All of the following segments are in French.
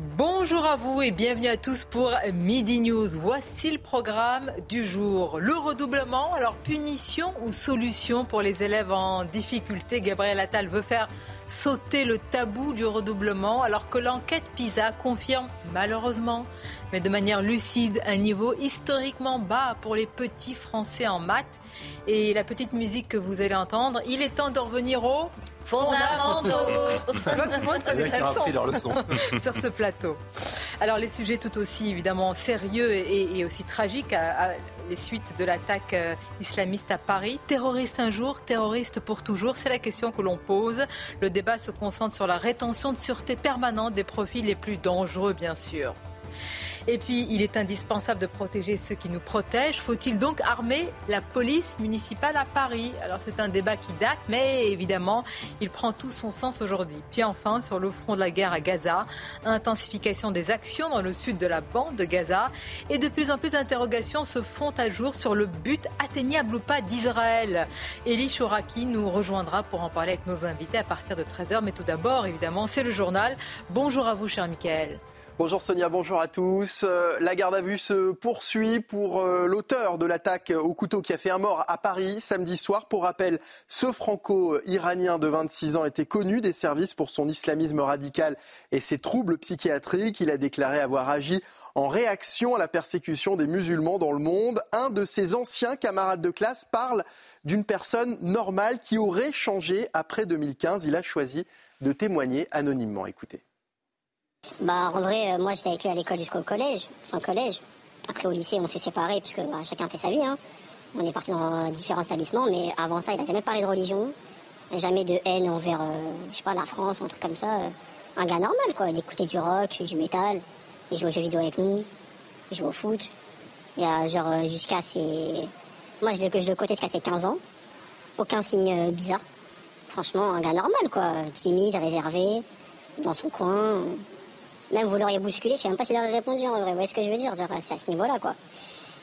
Bonjour à vous et bienvenue à tous pour Midi News. Voici le programme du jour. Le redoublement, alors punition ou solution pour les élèves en difficulté? Gabriel Attal veut faire sauter le tabou du redoublement alors que l'enquête PISA confirme malheureusement, mais de manière lucide, un niveau historiquement bas pour les petits Français en maths. Et la petite musique que vous allez entendre, il est temps de revenir au fondamentaux. Sur ce plateau. Alors les sujets tout aussi évidemment sérieux et, aussi tragiques à, les suites de l'attaque euh, islamiste à Paris. Terroriste un jour, terroriste pour toujours, c'est la question que l'on pose. Le débat se concentre sur la rétention de sûreté permanente des profils les plus dangereux bien sûr. Et puis, il est indispensable de protéger ceux qui nous protègent. Faut-il donc armer la police municipale à Paris? Alors, c'est un débat qui date, mais évidemment, il prend tout son sens aujourd'hui. Puis enfin, sur le front de la guerre à Gaza, intensification des actions dans le sud de la bande de Gaza. Et de plus en plus d'interrogations se font à jour sur le but atteignable ou pas d'Israël. Elie Chouraki nous rejoindra pour en parler avec nos invités à partir de 13h. Mais tout d'abord, évidemment, c'est le journal. Bonjour à vous, cher Michael. Bonjour Sonia, bonjour à tous. Euh, la garde à vue se poursuit pour euh, l'auteur de l'attaque au couteau qui a fait un mort à Paris samedi soir. Pour rappel, ce franco-iranien de 26 ans était connu des services pour son islamisme radical et ses troubles psychiatriques. Il a déclaré avoir agi en réaction à la persécution des musulmans dans le monde. Un de ses anciens camarades de classe parle d'une personne normale qui aurait changé après 2015. Il a choisi de témoigner anonymement. Écoutez. Bah, en vrai, euh, moi, j'étais avec lui à l'école jusqu'au collège, collège. Après, au lycée, on s'est séparés, puisque bah, chacun fait sa vie. Hein. On est partis dans différents établissements, mais avant ça, il n'a jamais parlé de religion, jamais de haine envers, euh, je sais pas, la France ou un truc comme ça. Un gars normal, quoi. Il écoutait du rock, du métal, il jouait aux jeux vidéo avec nous, il jouait au foot. Il a, genre, euh, jusqu'à ses. Moi, je le, je le jusqu'à ses 15 ans. Aucun signe bizarre. Franchement, un gars normal, quoi. Timide, réservé, dans son coin. Même vous l'auriez bousculé, je sais même pas s'il aurait répondu en vrai. Vous voyez ce que je veux dire? C'est à ce niveau-là, quoi.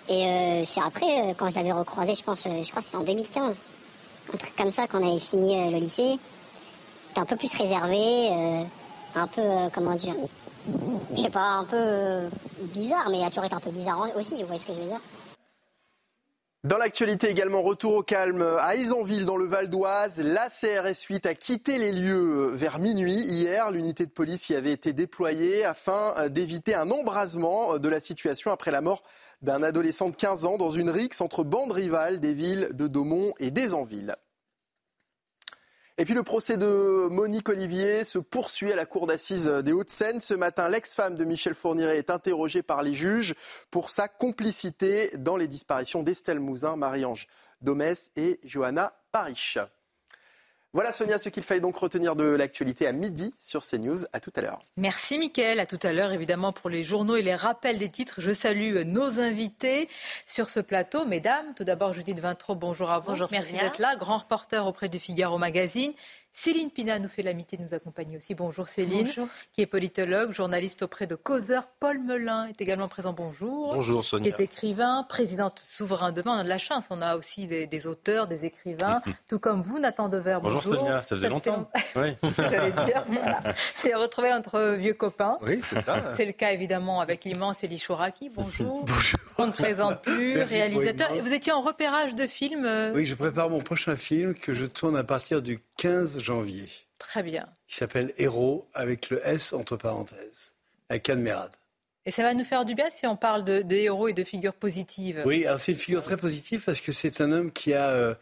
Et euh, c'est après, euh, quand je l'avais recroisé, je pense, euh, je crois que c'est en 2015. Un truc comme ça, quand on avait fini le lycée. T'es un peu plus réservé, un peu, comment dire, je sais pas, un peu bizarre, mais il a toujours été un peu bizarre aussi, vous voyez ce que je veux dire? Dans l'actualité également, retour au calme à Isonville dans le Val d'Oise. La CRS 8 a quitté les lieux vers minuit hier. L'unité de police y avait été déployée afin d'éviter un embrasement de la situation après la mort d'un adolescent de 15 ans dans une rixe entre bandes rivales des villes de Daumont et d'Aisanville. Et puis le procès de Monique Olivier se poursuit à la cour d'assises des Hauts-de-Seine. Ce matin, l'ex-femme de Michel Fourniret est interrogée par les juges pour sa complicité dans les disparitions d'Estelle Mouzin, Marie-Ange Domès et Johanna Parish. Voilà Sonia ce qu'il fallait donc retenir de l'actualité à midi sur CNews. À tout à l'heure. Merci Mickaël. À tout à l'heure évidemment pour les journaux et les rappels des titres. Je salue nos invités sur ce plateau. Mesdames, tout d'abord Judith Vintraud, bonjour à vous. Bonjour Merci d'être là. Grand reporter auprès du Figaro Magazine. Céline Pina nous fait l'amitié de nous accompagner aussi. Bonjour Céline, qui est politologue, journaliste auprès de Causeur. Paul Melun est également présent. Bonjour. Bonjour Sonia. Qui est écrivain, président Souverain Demain. On a de la chance, on a aussi des, auteurs, des écrivains, tout comme vous, Nathan Dever. Bonjour. Bonjour Sonia, ça faisait longtemps. Oui. J'allais dire, voilà. C'est retrouvé entre vieux copains. Oui, c'est ça. C'est le cas évidemment avec l'immense Elie Chouraki. Bonjour. Bonjour. On ne présente plus, réalisateur. Vous étiez en repérage de films. Euh, oui, je prépare mon prochain film que je tourne à partir du 15 janvier. Très bien. Il s'appelle Héros avec le S entre parenthèses, avec Anne Mérad. Et ça va nous faire du bien si on parle de, héros et de figures positives. Oui, alors c'est une figure très positive parce que c'est un homme qui a euh,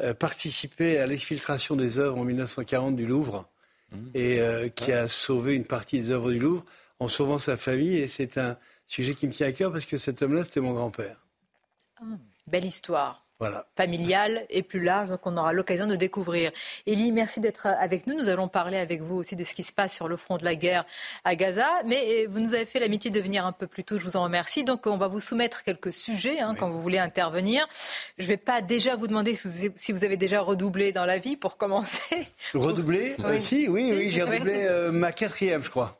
euh, participé à l'exfiltration des œuvres en 1940 du Louvre mmh. et euh, qui a sauvé une partie des œuvres du Louvre en sauvant sa famille. Et c'est un sujet qui me tient à cœur parce que cet homme-là, c'était mon grand-père. Ah, belle histoire. Familiale et plus large, donc on aura l'occasion de découvrir. Élie, merci d'être avec nous. Nous allons parler avec vous aussi de ce qui se passe sur le front de la guerre à Gaza. Mais vous nous avez fait l'amitié de venir un peu plus tôt, je vous en remercie. Donc on va vous soumettre quelques sujets hein, quand vous voulez intervenir. Je ne vais pas déjà vous demander si vous avez déjà redoublé dans la vie pour commencer. Redoublé oui. Si, oui, oui, j'ai redoublé euh, ma quatrième, je crois.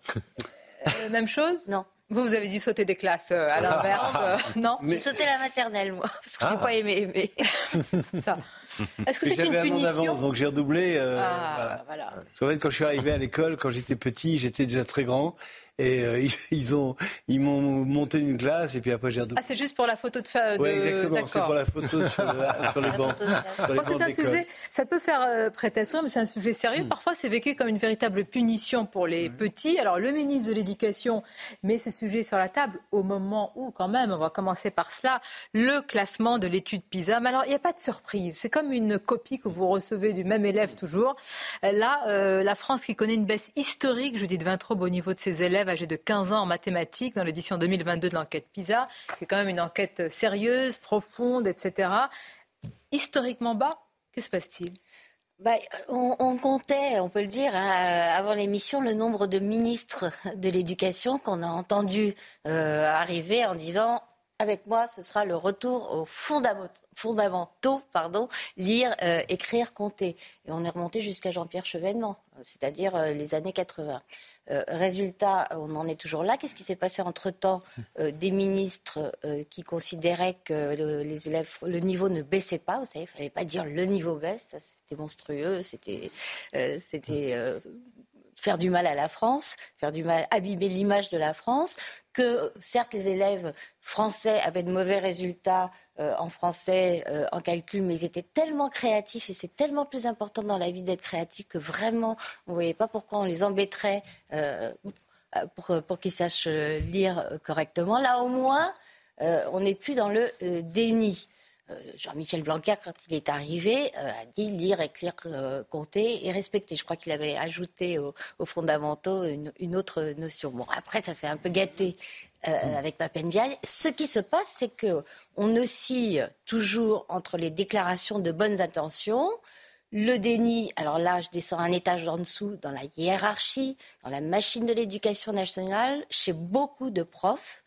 Euh, même chose? Non. Vous, vous avez dû sauter des classes euh, à l'inverse, euh, non J'ai sauté la maternelle, moi, parce que je n'ai ah. pas aimé. Mais... Ça. Est-ce que c'est une punition donc j'ai redoublé. Euh, ah, voilà. voilà. quand je suis arrivé à l'école, quand j'étais petit, j'étais déjà très grand. Et euh, ils, ont, ils m'ont monté une classe et puis après j'ai redoublé. Ah, c'est juste pour la photo de. de... Oui, exactement. C'est pour la photo sur, le, sur les bancs. c'est un sujet. Ça peut faire euh, prêter à soi, mais c'est un sujet sérieux. Hmm. Parfois, c'est vécu comme une véritable punition pour les petits. Alors, le ministre de l'Éducation met ce sujet sur la table au moment où, quand même, on va commencer par cela, le classement de l'étude PISA. Mais alors, il n'y a pas de surprise. C'est comme une copie que vous recevez du même élève toujours. Là, euh, la France qui connaît une baisse historique, je dis de 20 trop au niveau de ses élèves âgé de 15 ans en mathématiques dans l'édition 2022 de l'enquête PISA, qui est quand même une enquête sérieuse, profonde, etc. Historiquement bas, que se passe-t-il? Bah, on, comptait, on peut le dire, hein, avant l'émission, le nombre de ministres de l'éducation qu'on a entendu euh, arriver en disant avec moi, ce sera le retour aux fondamentaux, pardon, lire, euh, écrire, compter. Et on est remonté jusqu'à Jean-Pierre Chevènement, c'est-à-dire euh, les années 80. Euh, résultat, on en est toujours là. Qu'est-ce qui s'est passé entre-temps euh, Des ministres euh, qui considéraient que le, les élèves, le niveau ne baissait pas? Vous savez, il ne fallait pas dire le niveau baisse. C'était monstrueux. C'était, c'était faire du mal à la France, faire du mal, abîmer l'image de la France, que certes les élèves français avaient de mauvais résultats euh, en français, euh, en calcul, mais ils étaient tellement créatifs et c'est tellement plus important dans la vie d'être créatif que vraiment on ne voyait pas pourquoi on les embêterait euh, pour, pour qu'ils sachent lire correctement. Là au moins, on n'est plus dans le déni. Euh, Jean-Michel Blanquer, quand il est arrivé, euh, a dit lire, écrire, euh, compter et respecter. Je crois qu'il avait ajouté aux, fondamentaux une, autre notion. Bon, après, ça s'est un peu gâté avec Papendiaï. Ce qui se passe, c'est que on oscille toujours entre les déclarations de bonnes intentions, le déni, alors là, je descends un étage en dessous dans la hiérarchie, dans la machine de l'éducation nationale, chez beaucoup de profs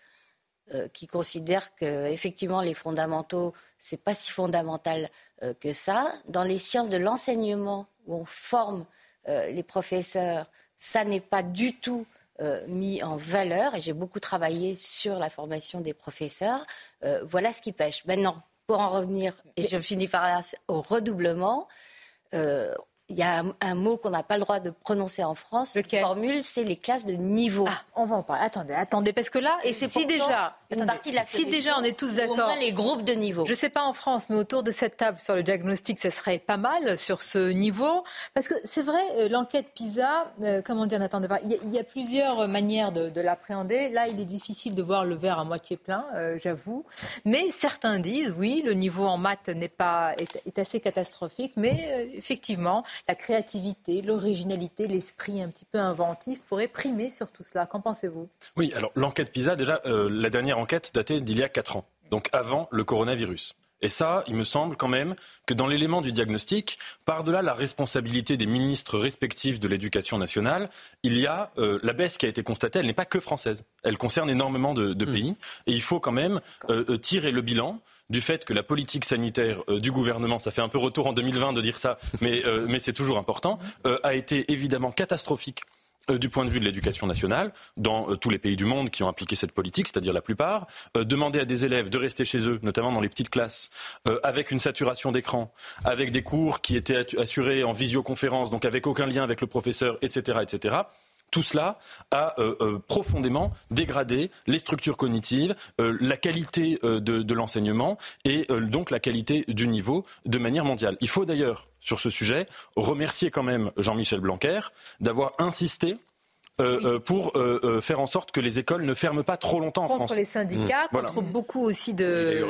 qui considèrent que effectivement les fondamentaux c'est pas si fondamental euh, que ça. Dans les sciences de l'enseignement, où on forme euh, les professeurs, ça n'est pas du tout euh, mis en valeur. Et j'ai beaucoup travaillé sur la formation des professeurs. voilà ce qui pêche. Maintenant, pour en revenir, et je finis par là, au redoublement, il y a un, mot qu'on n'a pas le droit de prononcer en France. Lequel? Formule, c'est les classes de niveau. Ah, on va en parler. Attendez, attendez, parce que là, et c'est si déjà, si déjà on est tous d'accord, les groupes de niveau. Je ne sais pas en France, mais autour de cette table sur le diagnostic, ça serait pas mal sur ce niveau, parce que c'est vrai, euh, l'enquête PISA, euh, comment dire, attendez, il y, a, plusieurs manières de, l'appréhender. Là, il est difficile de voir le verre à moitié plein, euh, j'avoue, mais certains disent, oui, le niveau en maths n'est pas est assez catastrophique, mais effectivement la créativité, l'originalité, l'esprit un petit peu inventif pourrait primer sur tout cela. Qu'en pensez-vous? Oui, alors l'enquête PISA, déjà, euh, la dernière enquête datait d'il y a 4 ans, donc avant le coronavirus. Et ça, il me semble quand même que dans l'élément du diagnostic, par-delà la responsabilité des ministres respectifs de l'éducation nationale, il y a euh, la baisse qui a été constatée, elle n'est pas que française. Elle concerne énormément de, mmh. pays. Et il faut quand même euh, tirer le bilan du fait que la politique sanitaire euh, du gouvernement, ça fait un peu retour en 2020 de dire ça, mais, euh, mais c'est toujours important, euh, a été évidemment catastrophique du point de vue de l'éducation nationale, dans tous les pays du monde qui ont appliqué cette politique, c'est-à-dire la plupart, demander à des élèves de rester chez eux, notamment dans les petites classes, avec une saturation d'écran, avec des cours qui étaient assurés en visioconférence, donc avec aucun lien avec le professeur, etc., etc tout cela a euh, euh, profondément dégradé les structures cognitives, euh, la qualité de, l'enseignement et donc la qualité du niveau de manière mondiale. Il faut d'ailleurs, sur ce sujet, remercier quand même Jean-Michel Blanquer d'avoir insisté euh, euh, pour euh, faire en sorte que les écoles ne ferment pas trop longtemps en France. Contre les syndicats, mmh. contre beaucoup aussi de,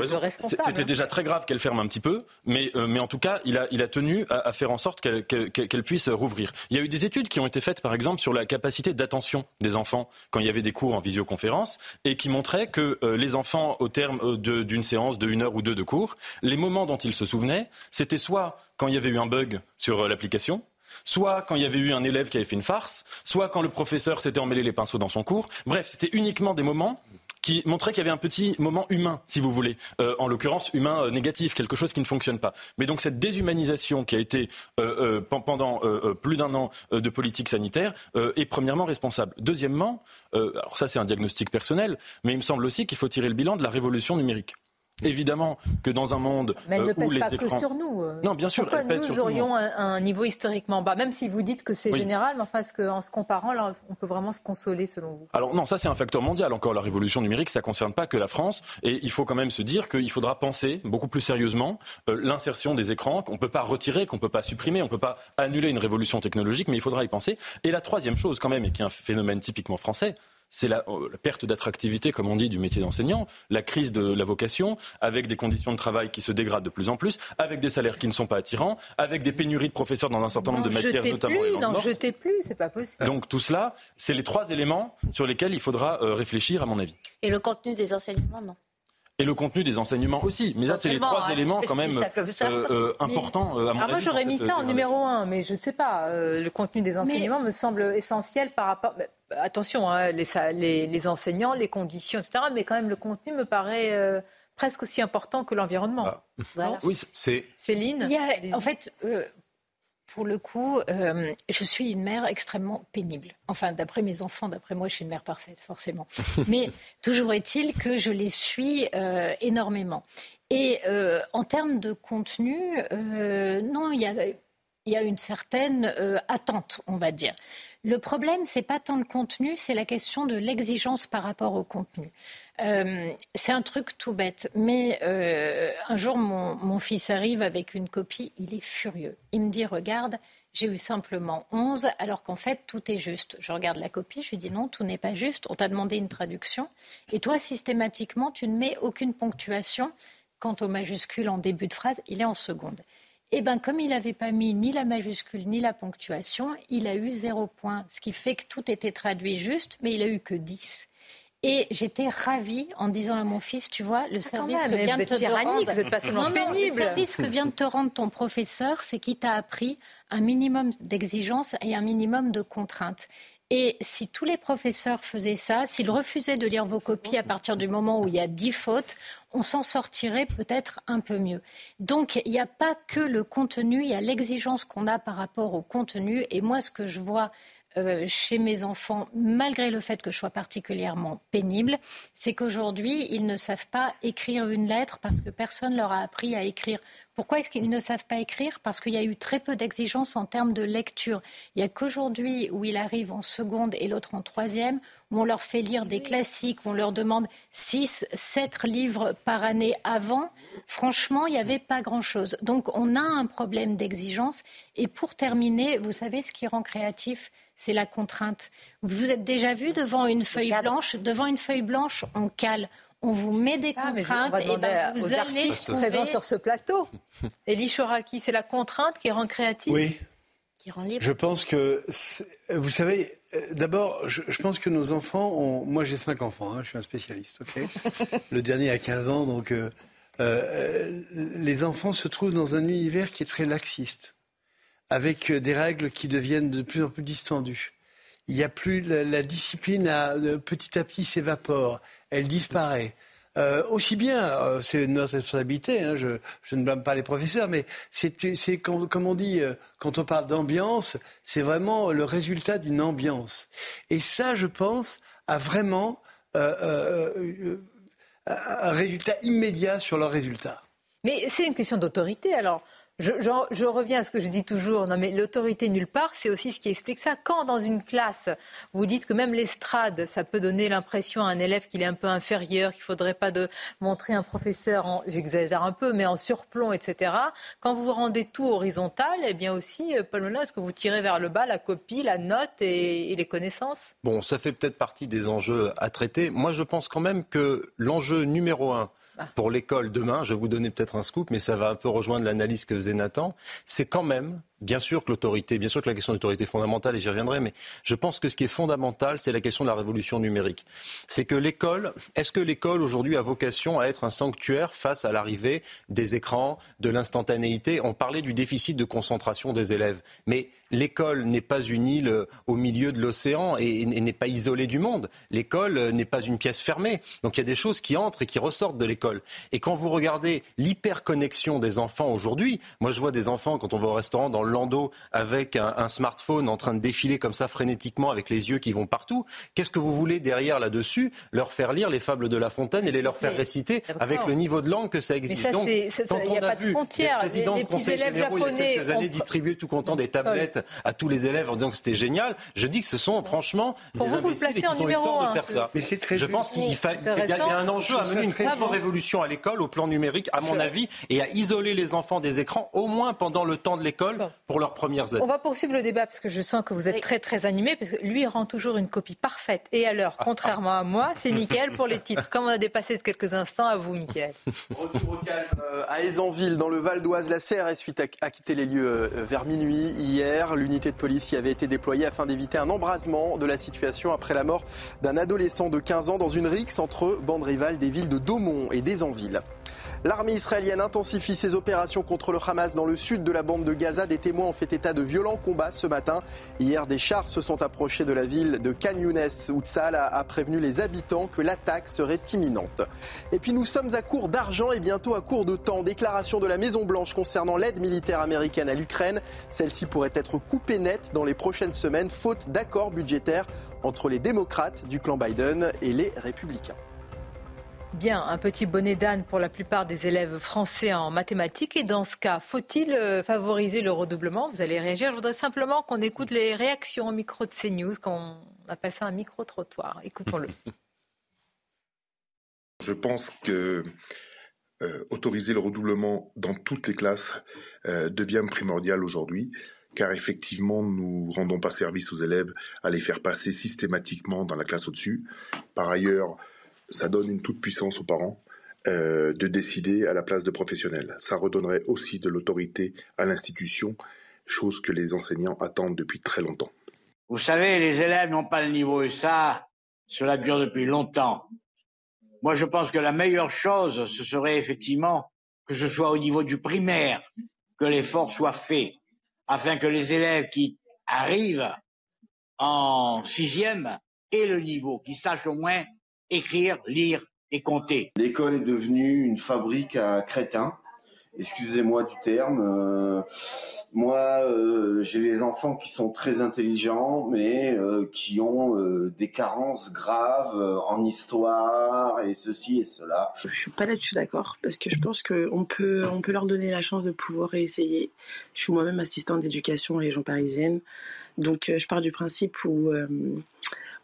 de responsables. C'était déjà très grave qu'elle ferme un petit peu, mais, mais en tout cas, il a, il a tenu à, à faire en sorte qu'elle qu qu puisse rouvrir. Il y a eu des études qui ont été faites, par exemple, sur la capacité d'attention des enfants quand il y avait des cours en visioconférence, et qui montraient que les enfants, au terme d'une séance de une heure ou deux de cours, les moments dont ils se souvenaient, c'était soit quand il y avait eu un bug sur l'application, soit quand il y avait eu un élève qui avait fait une farce, soit quand le professeur s'était emmêlé les pinceaux dans son cours. Bref, c'était uniquement des moments qui montraient qu'il y avait un petit moment humain, si vous voulez, euh, en l'occurrence humain euh, négatif, quelque chose qui ne fonctionne pas. Mais donc cette déshumanisation qui a été euh, pendant plus d'un an de politique sanitaire est premièrement responsable. Deuxièmement, c'est un diagnostic personnel, mais il me semble aussi qu'il faut tirer le bilan de la révolution numérique. Évidemment que dans un monde Mais elle ne où pèse les pas écrans... que sur nous. Non, bien sûr, Pourquoi elle pèse nous sur aurions un, un niveau historiquement bas? Même si vous dites que c'est Oui. général, mais enfin, est-ce qu'en se comparant, là, on peut vraiment se consoler selon vous? Alors non, ça c'est un facteur mondial. Encore la révolution numérique, ça concerne pas que la France. Et il faut quand même se dire qu'il faudra penser beaucoup plus sérieusement euh, l'insertion des écrans qu'on peut pas retirer, qu'on peut pas supprimer, on peut pas annuler une révolution technologique, mais il faudra y penser. Et la troisième chose quand même, et qui est un phénomène typiquement français, c'est la, euh, la perte d'attractivité, comme on dit, du métier d'enseignant, la crise de la vocation, avec des conditions de travail qui se dégradent de plus en plus, avec des salaires qui ne sont pas attirants, avec des pénuries de professeurs dans un certain nombre de matières, notamment les plus, langues n'en jetez plus, c'est pas possible. Donc tout cela, c'est les trois éléments sur lesquels il faudra euh, réfléchir, à mon avis. Et le contenu des enseignements, non? Et le contenu des enseignements aussi. Mais ça, c'est les trois hein, éléments quand même euh, euh, importants, euh, à mon Alors moi avis, j'aurais dans mis ça en numéro un, mais je sais pas. euh, le contenu des enseignements me semble essentiel par rapport. Attention, hein, les, sa- les, les enseignants, les conditions, etc. Mais quand même le contenu me paraît euh, presque aussi important que l'environnement. Ah. Voilà. Oui, c'est Céline, Il y a- allez-y. en fait, euh, pour le coup, euh, je suis une mère extrêmement pénible. Enfin, d'après mes enfants, d'après moi, je suis une mère parfaite, forcément. Mais toujours est-il que je les suis euh, énormément. Et euh, en termes de contenu, euh, non, il y a, il y a une certaine euh, attente, on va dire. Le problème, c'est pas tant le contenu, c'est la question de l'exigence par rapport au contenu. Euh, c'est un truc tout bête, mais euh, un jour, mon, mon fils arrive avec une copie, il est furieux. Il me dit, regarde, j'ai eu simplement 11, alors qu'en fait, tout est juste. Je regarde la copie, je lui dis, non, tout n'est pas juste, on t'a demandé une traduction, et toi, systématiquement, tu ne mets aucune ponctuation. Quant aux majuscules en début de phrase, il est en seconde. Eh bien, comme il n'avait pas mis ni la majuscule ni la ponctuation, il a eu zéro point. Ce qui fait que tout était traduit juste, mais il a eu que 10. Et j'étais ravie en disant à mon fils, tu vois, le service même, que mais vient de te rendre... vous êtes pas seulement Non, non, pénible. Le service que vient de te rendre ton professeur, c'est qu'il t'a appris un minimum d'exigence et un minimum de contraintes. Et si tous les professeurs faisaient ça, s'ils refusaient de lire vos copies à partir du moment où il y a 10 fautes, on s'en sortirait peut-être un peu mieux. Donc, il n'y a pas que le contenu, il y a l'exigence qu'on a par rapport au contenu. Et moi, ce que je vois euh, chez mes enfants, malgré le fait que je sois particulièrement pénible, c'est qu'aujourd'hui, ils ne savent pas écrire une lettre parce que personne leur a appris à écrire. Pourquoi est-ce qu'ils ne savent pas écrire? Parce qu'il y a eu très peu d'exigences en termes de lecture. Il n'y a qu'aujourd'hui où il arrive en seconde et l'autre en troisième, où on leur fait lire des classiques, où on leur demande 6, 7 livres par année avant. Franchement, il n'y avait pas grand-chose. Donc on a un problème d'exigence. Et pour terminer, vous savez ce qui rend créatif? C'est la contrainte. Vous vous êtes déjà vu devant une feuille blanche? Devant une feuille blanche, on cale. On vous met des Ah, contraintes et ben, aux vous allez trouver... présents sur ce plateau. Elie Choraki, c'est la contrainte qui rend créatif. Oui, Qui rend libre? je pense que, vous savez, euh, d'abord, je, je pense que nos enfants ont. Moi, j'ai cinq enfants, hein, je suis un spécialiste, ok? Le dernier a 15 ans, donc euh, euh, les enfants se trouvent dans un univers qui est très laxiste, avec euh, des règles qui deviennent de plus en plus distendues. Il n'y a plus la, discipline, a, euh, petit à petit s'évapore, elle disparaît. Euh, aussi bien, c'est notre responsabilité, hein, je, ne blâme pas les professeurs, mais c'est, comme, on dit, quand on parle d'ambiance, c'est vraiment le résultat d'une ambiance. Et ça, je pense, a vraiment un résultat immédiat sur leurs résultats. Mais c'est une question d'autorité. Alors, je, reviens à ce que je dis toujours. Non, mais l'autorité nulle part, c'est aussi ce qui explique ça. Quand dans une classe, vous dites que même l'estrade, ça peut donner l'impression à un élève qu'il est un peu inférieur, qu'il ne faudrait pas de montrer un professeur, en, j'exagère un peu, mais en surplomb, etc. Quand vous rendez tout horizontal, eh bien aussi, euh, Paul est-ce que vous tirez vers le bas la copie, la note et, et les connaissances? Bon, ça fait peut-être partie des enjeux à traiter. Moi, je pense quand même que l'enjeu numéro un. Pour l'école demain, je vais vous donner peut-être un scoop, mais ça va un peu rejoindre l'analyse que faisait Nathan, c'est quand même Bien sûr que l'autorité, bien sûr que la question de l'autorité est fondamentale, et j'y reviendrai, mais je pense que ce qui est fondamental, c'est la question de la révolution numérique. C'est que l'école, est-ce que l'école aujourd'hui a vocation à être un sanctuaire face à l'arrivée des écrans, de l'instantanéité? On parlait du déficit de concentration des élèves, mais l'école n'est pas une île au milieu de l'océan et, n'est pas isolée du monde. L'école n'est pas une pièce fermée. Donc il y a des choses qui entrent et qui ressortent de l'école. Et quand vous regardez l'hyperconnexion des enfants aujourd'hui, moi je vois des enfants quand on va au restaurant dans le landau avec un, smartphone en train de défiler comme ça frénétiquement avec les yeux qui vont partout. Qu'est-ce que vous voulez derrière là-dessus? Leur faire lire les fables de La Fontaine et les leur faire réciter avec le niveau de langue que ça existe. Donc, quand on a, vu le président du Conseil généraux il y a quelques années distribuer tout content des tablettes à tous les élèves en disant que c'était génial, je dis que ce sont franchement des imbéciles qui ont eu tort de faire ça. Mais c'est très je pense qu'il y, a un enjeu à mener une contre-révolution à l'école au plan numérique, à mon avis, et à isoler les enfants des écrans, au moins pendant le temps de l'école, pour leurs premières années. On va poursuivre le débat parce que je sens que vous êtes très très animé parce que lui rend toujours une copie parfaite et à l'heure, contrairement à moi, c'est Mickaël pour les titres. Comme on a dépassé de quelques instants, à vous Mickaël. Retour au calme euh, à Aisanville dans le Val d'Oise. La CRS suite a quitté les lieux euh, vers minuit hier. L'unité de police y avait été déployée afin d'éviter un embrasement de la situation après la mort d'un adolescent de 15 ans dans une rixe entre bandes rivales des villes de Daumont et d'Aisanville. L'armée israélienne intensifie ses opérations contre le Hamas dans le sud de la bande de Gaza. Des témoins ont fait état de violents combats ce matin. Hier, des chars se sont approchés de la ville de Khan Younes où Tzal a prévenu les habitants que l'attaque serait imminente. Et puis nous sommes à court d'argent et bientôt à court de temps. Déclaration de la Maison-Blanche concernant l'aide militaire américaine à l'Ukraine. Celle-ci pourrait être coupée nette dans les prochaines semaines, faute d'accord budgétaire entre les démocrates du clan Biden et les républicains. Bien, un petit bonnet d'âne pour la plupart des élèves français en mathématiques. Et dans ce cas, faut-il euh, favoriser le redoublement? Vous allez réagir. Je voudrais simplement qu'on écoute les réactions au micro de CNews, qu'on appelle ça un micro-trottoir. Écoutons-le. Je pense que euh, autoriser le redoublement dans toutes les classes euh, devient primordial aujourd'hui car effectivement, nous rendons pas service aux élèves à les faire passer systématiquement dans la classe au-dessus. Par ailleurs, ça donne une toute puissance aux parents euh, de décider à la place de professionnels. Ça redonnerait aussi de l'autorité à l'institution, chose que les enseignants attendent depuis très longtemps. Vous savez, les élèves n'ont pas le niveau et ça, cela dure depuis longtemps. Moi, je pense que la meilleure chose, ce serait effectivement que ce soit au niveau du primaire que l'effort soit fait, afin que les élèves qui arrivent en sixième aient le niveau, qu'ils sachent au moins écrire, lire et compter. L'école est devenue une fabrique à crétins. Excusez-moi du terme. Euh, moi, euh, j'ai les enfants qui sont très intelligents, mais euh, qui ont des carences graves en histoire et ceci et cela. Je suis pas là-dessus d'accord parce que je pense qu'on peut, on peut leur donner la chance de pouvoir essayer. Je suis moi-même assistante d'éducation en région parisienne, donc je pars du principe où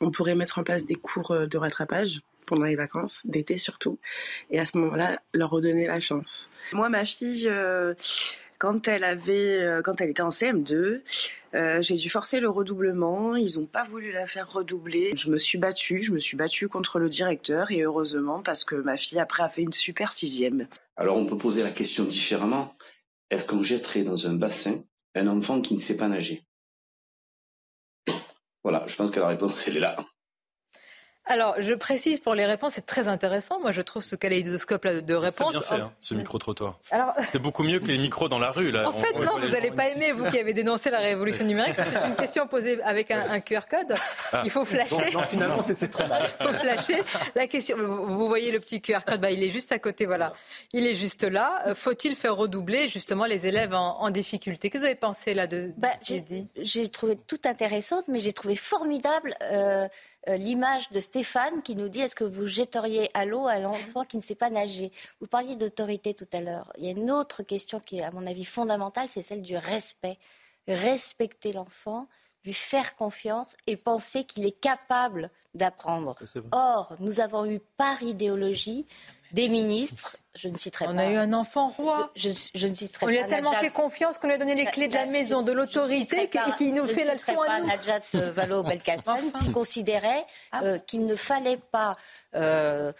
on pourrait mettre en place des cours euh, de rattrapage pendant les vacances, d'été surtout, et à ce moment-là, leur redonner la chance. Moi, ma fille, euh, quand elle avait, euh, quand elle était en CM2, j'ai dû forcer le redoublement. Ils n'ont pas voulu la faire redoubler. Je me suis battue, je me suis battue contre le directeur et heureusement parce que ma fille après a fait une super sixième. Alors on peut poser la question différemment. Est-ce qu'on jetterait dans un bassin un enfant qui ne sait pas nager? Voilà, je pense que la réponse, elle est là. Alors, je précise pour les réponses, c'est très intéressant. Moi, je trouve ce kaléidoscope là de réponses. C'est bien fait, hein, ce micro-trottoir. C'est beaucoup mieux que les micros dans la rue. Là. En fait, non, vous n'allez pas aimer, vous qui avez dénoncé la révolution numérique. C'est une question posée avec un, QR code. Ah. Il faut flasher. Non, finalement, c'était très mal. Il faut flasher. La question, vous voyez le petit QR code, bah, il est juste à côté, voilà. Il est juste là. Euh, faut-il faire redoubler justement les élèves en, difficulté? Qu'est-ce que vous avez pensé là de, bah, J'ai trouvé tout intéressante, mais j'ai trouvé formidable euh, euh, l'image de Stéphane qui nous dit est-ce que vous jetteriez à l'eau à l'enfant qui ne sait pas nager? Vous parliez d'autorité tout à l'heure. Il y a une autre question qui est, à mon avis, fondamentale, c'est celle du respect. Respecter l'enfant, lui faire confiance et penser qu'il est capable d'apprendre. Or, nous avons eu par idéologie des ministres, je ne citerai on pas. On a eu un enfant roi. Je, je, ne citerai on pas. On lui a tellement fait confiance qu'on lui a donné les clés de la maison, de l'autorité, qui nous fait la leçon à nous. Najat Vallaud-Belkacem, qui considérait euh, qu'il ne fallait pas euh,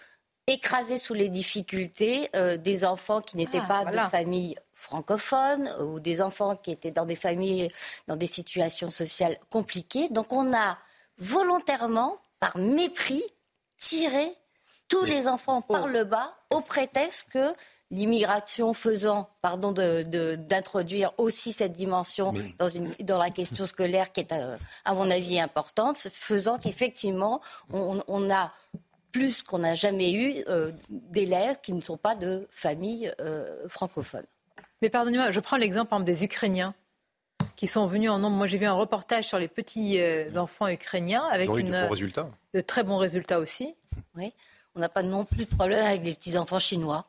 écraser sous les difficultés euh, des enfants qui n'étaient ah, pas voilà. de famille francophones ou des enfants qui étaient dans des familles, dans des situations sociales compliquées. Donc on a volontairement, par mépris, tiré tous les enfants par le bas au prétexte que l'immigration faisant, pardon d'introduire de, aussi cette dimension dans, une, dans, la question scolaire qui est, euh, à mon avis, importante, faisant qu'effectivement, on, on, a plus qu'on n'a jamais eu euh, d'élèves qui ne sont pas de familles euh, francophones. Mais pardonnez-moi, je prends l'exemple des Ukrainiens qui sont venus en nombre. Moi, j'ai vu un reportage sur les petits euh, enfants ukrainiens avec une, de, bons résultats. de très bons résultats aussi. Oui. On n'a pas non plus de problème avec les petits enfants chinois.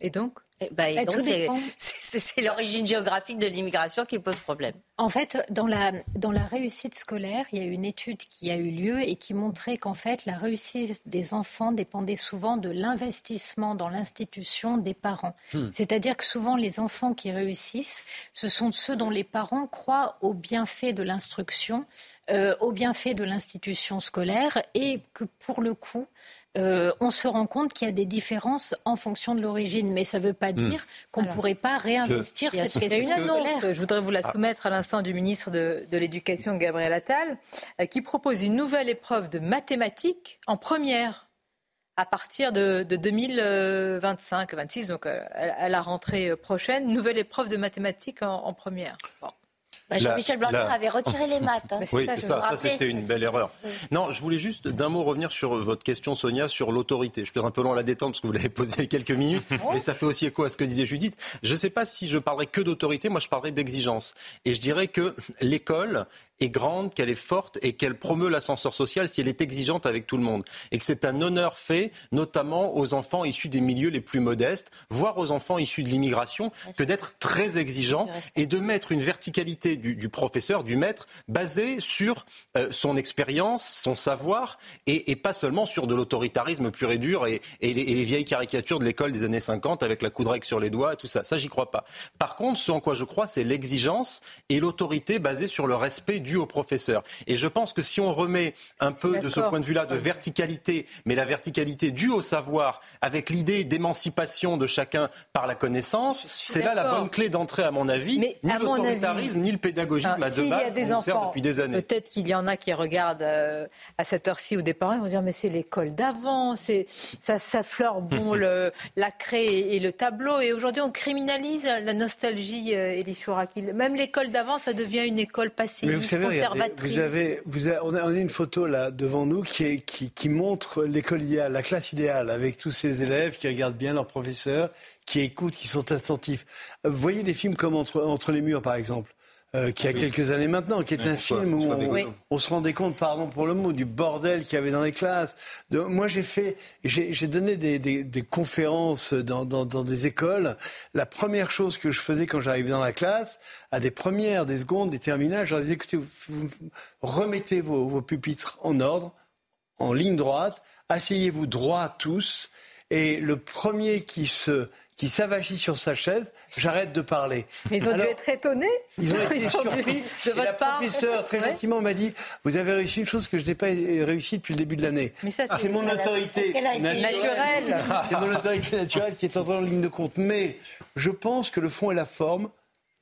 Et donc? Eh ben, et donc c'est l'origine géographique de l'immigration qui pose problème. En fait, dans la, dans la réussite scolaire, il y a une étude qui a eu lieu et qui montrait qu'en fait, la réussite des enfants dépendait souvent de l'investissement dans l'institution des parents. Hmm. C'est-à-dire que souvent, les enfants qui réussissent, ce sont ceux dont les parents croient au bienfait de l'instruction, euh, au bienfait de l'institution scolaire et que pour le coup, euh, on se rend compte qu'il y a des différences en fonction de l'origine, mais ça ne veut pas Hmm. dire qu'on ne pourrait pas réinvestir je... cette question. Il y a une annonce, scolaire. je voudrais vous la soumettre à l'instant du ministre de, de l'Éducation, Gabriel Attal, euh, qui propose une nouvelle épreuve de mathématiques en première à partir de, de 2025-26, donc euh, à la rentrée prochaine, nouvelle épreuve de mathématiques en, en première. Bon. Bah, Jean-Michel Blanquer la... avait retiré les maths. Hein. Oui, c'est ça. Ça, c'était une belle erreur. Non, je voulais juste d'un mot revenir sur votre question, Sonia, sur l'autorité. Je suis un peu long à la détente parce que vous l'avez posé il y a quelques minutes, mais ça fait aussi écho à ce que disait Judith. Je ne sais pas si je parlerai que d'autorité. Moi, je parlerai d'exigence. Et je dirais que l'école est grande, qu'elle est forte et qu'elle promeut l'ascenseur social si elle est exigeante avec tout le monde. Et que c'est un honneur fait, notamment aux enfants issus des milieux les plus modestes, voire aux enfants issus de l'immigration, que d'être très exigeant et de mettre une verticalité du, du professeur, du maître, basée sur euh, son expérience, son savoir, et, et, pas seulement sur de l'autoritarisme pur et dur et, et, les, et, les, vieilles caricatures de l'école des années 50 avec la coudrec sur les doigts et tout ça. Ça, j'y crois pas. Par contre, ce en quoi je crois, c'est l'exigence et l'autorité basée sur le respect dû au professeur. Et je pense que si on remet un peu de ce point de vue-là de verticalité, mais la verticalité due au savoir, avec l'idée d'émancipation de chacun par la connaissance, c'est là la bonne clé d'entrée, à mon avis. Mais ni l'autoritarisme, ni le pédagogisme ah, S'il y a des enfants, depuis des années. peut-être qu'il y en a qui regardent euh, à cette heure-ci ou des parents ils vont dire mais c'est l'école d'avant, c'est ça, ça fleure bon le, la craie et, et, le tableau. Et aujourd'hui on criminalise la nostalgie, euh, Elie Chouraki. Même l'école d'avant, ça devient une école savez, conservatrice. Vous avez, vous avez, on, a, on, a, une photo là devant nous qui, est, qui, qui montre l'école idéale, la classe idéale, avec tous ces élèves qui regardent bien leurs professeurs, qui écoutent, qui sont attentifs. Vous voyez des films comme Entre, Entre les murs, par exemple. Euh, qui a oui. quelques années maintenant, qui est un film où on, oui. on, se rendait compte, pardon pour le mot, du bordel qu'il y avait dans les classes. De, moi, j'ai fait, j'ai donné des, des, des conférences dans, dans, dans, des écoles. La première chose que je faisais quand j'arrivais dans la classe, à des premières, des secondes, des terminales, je leur disais écoutez, vous, vous, remettez vos, vos pupitres en ordre, en ligne droite, asseyez-vous droit tous, et le premier qui se qui s'avachit sur sa chaise, j'arrête de parler. Mais ils ont Alors, dû être étonnés. Ils ont été surpris. De et la votre part. professeure, très Ouais. gentiment, m'a dit Vous avez réussi une chose que je n'ai pas réussi depuis le début de l'année. Ça, C'est mon autorité Parce qu'elle a essayé. Naturel. C'est mon autorité naturelle qui est en ligne de compte. Mais je pense que le fond et la forme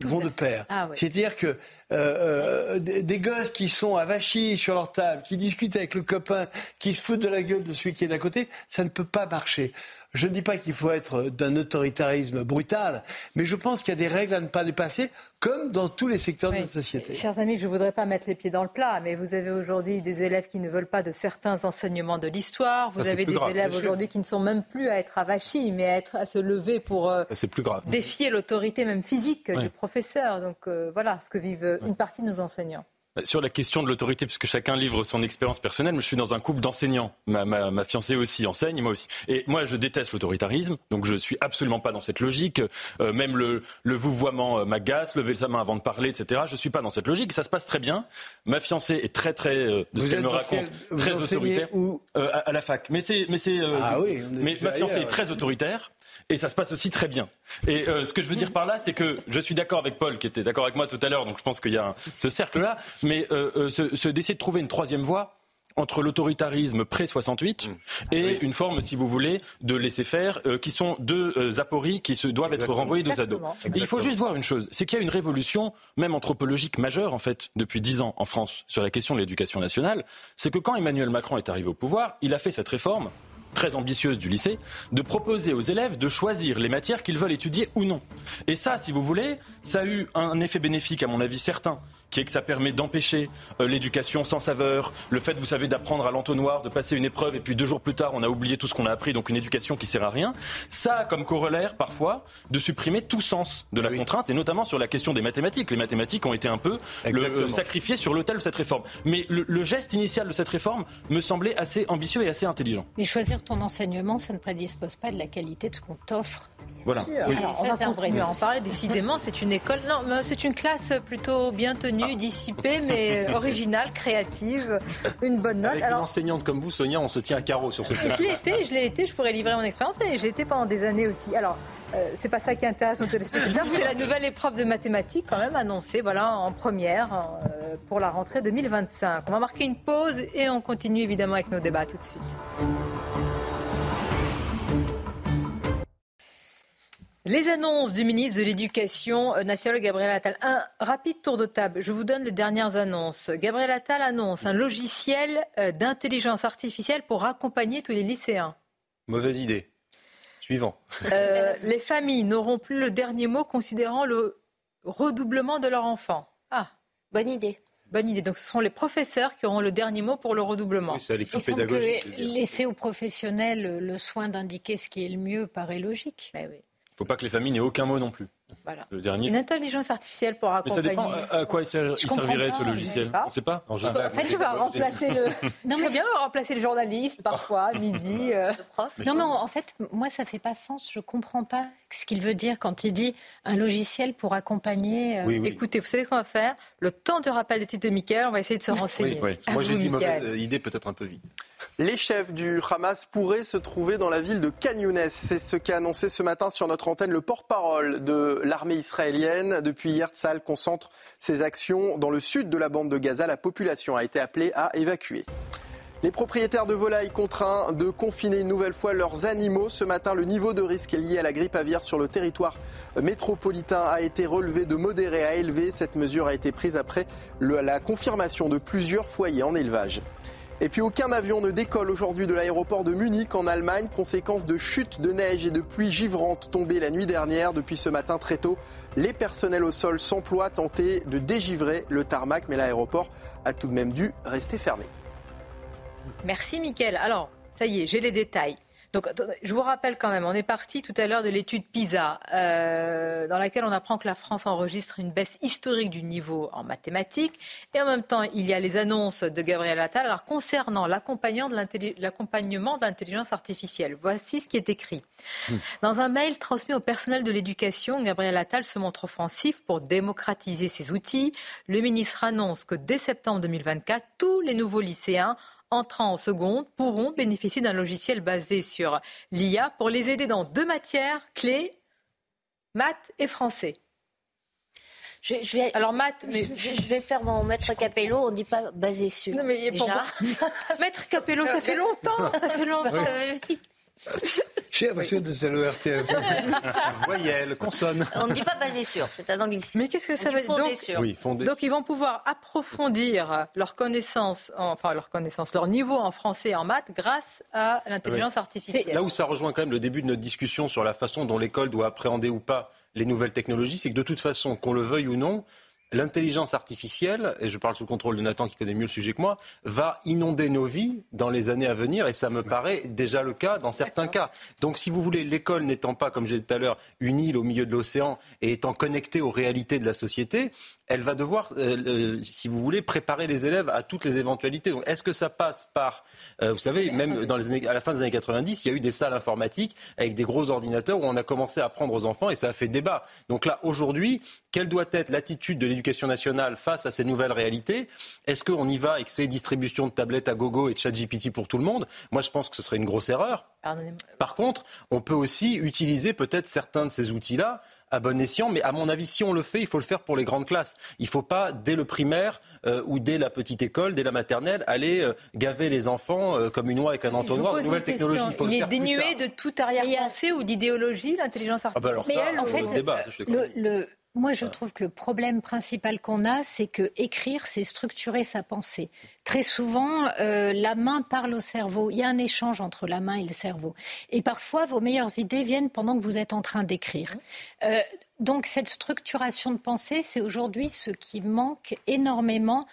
vont de pair. Ah oui. C'est-à-dire que euh, euh, des, des gosses qui sont avachis sur leur table, qui discutent avec le copain, qui se foutent de la gueule de celui qui est d'à côté, ça ne peut pas marcher. Je ne dis pas qu'il faut être d'un autoritarisme brutal, mais je pense qu'il y a des règles à ne pas dépasser, comme dans tous les secteurs de notre société. Chers amis, je ne voudrais pas mettre les pieds dans le plat, mais vous avez aujourd'hui des élèves qui ne veulent pas de certains enseignements de l'histoire. Vous avez des grave, élèves aujourd'hui qui ne sont même plus à être avachis, mais à, être, à se lever pour euh, C'est plus grave. défier l'autorité même physique du professeur. Donc euh, voilà ce que vivent euh, une partie de nos enseignants. Sur la question de l'autorité, puisque chacun livre son expérience personnelle, je suis dans un couple d'enseignants. Ma, ma, ma, fiancée aussi enseigne, moi aussi. Et moi, je déteste l'autoritarisme, donc je suis absolument pas dans cette logique. Euh, même le, le vouvoiement euh, m'agace, lever sa main avant de parler, etc. Je suis pas dans cette logique. Ça se passe très bien. Ma fiancée est très, très, euh, de ce qu'elle me raconte, très autoritaire. Où euh, à, à, la fac. Mais c'est, mais c'est. ah oui, mais ma fiancée est très autoritaire. Et ça se passe aussi très bien. Et euh, ce que je veux dire par là, c'est que je suis d'accord avec Paul, qui était d'accord avec moi tout à l'heure, donc je pense qu'il y a un, ce cercle-là, mais euh, euh, ce, ce, d'essayer de trouver une troisième voie entre l'autoritarisme pré-68 mmh. et oui. une forme, si vous voulez, de laisser-faire, euh, qui sont deux euh, apories qui se doivent Exactement. être renvoyées dos à dos. Il faut juste voir une chose, c'est qu'il y a une révolution, même anthropologique majeure, en fait, depuis dix ans en France, sur la question de l'éducation nationale. C'est que quand Emmanuel Macron est arrivé au pouvoir, il a fait cette réforme très ambitieuse du lycée, de proposer aux élèves de choisir les matières qu'ils veulent étudier ou non. Et ça, si vous voulez, ça a eu un effet bénéfique, à mon avis, certain qui est que ça permet d'empêcher euh, l'éducation sans saveur, le fait, vous savez, d'apprendre à l'entonnoir, de passer une épreuve et puis deux jours plus tard, on a oublié tout ce qu'on a appris, donc une éducation qui sert à rien. Ça a comme corollaire, parfois, de supprimer tout sens de la oui. contrainte, et notamment sur la question des mathématiques. Les mathématiques ont été un peu le, euh, sacrifiées sur l'autel de cette réforme. Mais le, le, geste initial de cette réforme me semblait assez ambitieux et assez intelligent. Mais choisir ton enseignement, ça ne prédispose pas de la qualité de ce qu'on t'offre. Voilà. Oui. Alors, on va continuer à en parler. Décidément, c'est une école. Non, c'est une classe plutôt bien tenue, ah. dissipée, mais originale, créative, une bonne note. Avec Alors, une enseignante comme vous, Sonia, on se tient à carreau sur ce classe. Je l'ai été, je l'ai été. Je pourrais livrer mon expérience et j'ai été pendant des années aussi. Alors. Euh, c'est pas ça qui intéresse nos téléspectateurs, c'est la nouvelle épreuve de mathématiques quand même annoncée voilà, en première euh, pour la rentrée 2025. On va marquer une pause et on continue évidemment avec nos débats tout de suite. Les annonces du ministre de l'Éducation nationale, Gabriel Attal. Un rapide tour de table. Je vous donne les dernières annonces. Gabriel Attal annonce un logiciel euh, d'intelligence artificielle pour accompagner tous les lycéens. Mauvaise idée. Suivant. Euh, les familles n'auront plus le dernier mot considérant le redoublement de leur enfant. Ah, bonne idée. Bonne idée. Donc ce sont les professeurs qui auront le dernier mot pour le redoublement. Oui, c'est à l'équipe pédagogique. laisser aux professionnels le soin d'indiquer ce qui est le mieux paraît logique. Mais oui. Il ne faut pas que les familles n'aient aucun mot non plus. Voilà. Le dernier, Une intelligence artificielle pour accompagner. Mais ça dépend à, à quoi il, ser, il servirait pas, ce logiciel. On ne sait pas. En, en fait, je vais remplacer le. non, mais bien remplacer le journaliste parfois, midi. Euh... Non, mais en fait, moi, ça fait pas sens. Je comprends pas ce qu'il veut dire quand il dit un logiciel pour accompagner. Euh... Oui, oui. Écoutez, vous savez ce qu'on va faire? Le temps de rappel des titres de Mickaël, on va essayer de se renseigner. Oui, oui. Moi, j'ai dit mauvaise idée, peut-être un peu vite. Les chefs du Hamas pourraient se trouver dans la ville de Canyounès. C'est ce qu'a annoncé ce matin sur notre antenne le porte-parole de l'armée israélienne. Depuis hier, Tzal concentre ses actions dans le sud de la bande de Gaza. La population a été appelée à évacuer. Les propriétaires de volailles contraints de confiner une nouvelle fois leurs animaux. Ce matin, le niveau de risque lié à la grippe aviaire sur le territoire métropolitain a été relevé de modéré à élevé. Cette mesure a été prise après la confirmation de plusieurs foyers en élevage. Et puis aucun avion ne décolle aujourd'hui de l'aéroport de Munich en Allemagne, conséquence de chutes de neige et de pluies givrantes tombées la nuit dernière. Depuis ce matin très tôt, les personnels au sol s'emploient à tenter de dégivrer le tarmac, mais l'aéroport a tout de même dû rester fermé. Merci Mickaël. Alors, ça y est, j'ai les détails. Donc, je vous rappelle quand même, on est parti tout à l'heure de l'étude PISA, euh, dans laquelle on apprend que la France enregistre une baisse historique du niveau en mathématiques. Et en même temps, il y a les annonces de Gabriel Attal alors, concernant l'accompagnement de l'intelligence artificielle. Voici ce qui est écrit. Dans un mail transmis au personnel de l'éducation, Gabriel Attal se montre offensif pour démocratiser ces outils. Le ministre annonce que dès septembre 2024, tous les nouveaux lycéens entrant en seconde pourront bénéficier d'un logiciel basé sur l'IA pour les aider dans deux matières clés, maths et français. Je, je vais, Alors maths, mais je, je, vais faire mon maître Capello. On dit pas basé sur. Non mais déjà. maître Capello, ça fait longtemps. Ça fait longtemps. Oui. J'ai l'impression de c'est le RTF. Voyelle, consonne. On ne dit pas basé sur, c'est un anglicisme. Mais qu'est-ce que ça veut dire donc, sur. Oui, fondé. donc ils vont pouvoir approfondir leur connaissance, enfin leur connaissance, leur niveau en français et en maths grâce à l'intelligence oui. artificielle. Là où ça rejoint quand même le début de notre discussion sur la façon dont l'école doit appréhender ou pas les nouvelles technologies, c'est que de toute façon, qu'on le veuille ou non, l'intelligence artificielle, et je parle sous le contrôle de Nathan qui connaît mieux le sujet que moi, va inonder nos vies dans les années à venir, et ça me paraît déjà le cas dans certains cas. Donc si vous voulez, l'école n'étant pas, comme j'ai dit tout à l'heure, une île au milieu de l'océan et étant connectée aux réalités de la société, elle va devoir, euh, euh, si vous voulez, préparer les élèves à toutes les éventualités. Donc, est-ce que ça passe par, euh, vous savez, même dans les années, à la fin des années 90, il y a eu des salles informatiques avec des gros ordinateurs où on a commencé à apprendre aux enfants et ça a fait débat. Donc là, aujourd'hui, quelle doit être l'attitude de l'éducation nationale face à ces nouvelles réalités? Est-ce qu'on y va avec ces distributions de tablettes à gogo et de chat GPT pour tout le monde? Moi, je pense que ce serait une grosse erreur. Par contre, on peut aussi utiliser peut-être certains de ces outils-là à bon escient. Mais à mon avis, si on le fait, il faut le faire pour les grandes classes. Il ne faut pas, dès le primaire euh, ou dès la petite école, dès la maternelle, aller euh, gaver les enfants euh, comme une oie avec un entonnoir. Nouvelle technologie. Il, il est dénué de toute arrière-pensée ou d'idéologie, l'intelligence artificielle. Ah bah alors ça, en fait, débat, le, le, moi, je trouve que le problème principal qu'on a, c'est que écrire, c'est structurer sa pensée. Très souvent, euh, la main parle au cerveau. Il y a un échange entre la main et le cerveau. Et parfois, vos meilleures idées viennent pendant que vous êtes en train d'écrire. Euh, donc, cette structuration de pensée, c'est aujourd'hui ce qui manque énormément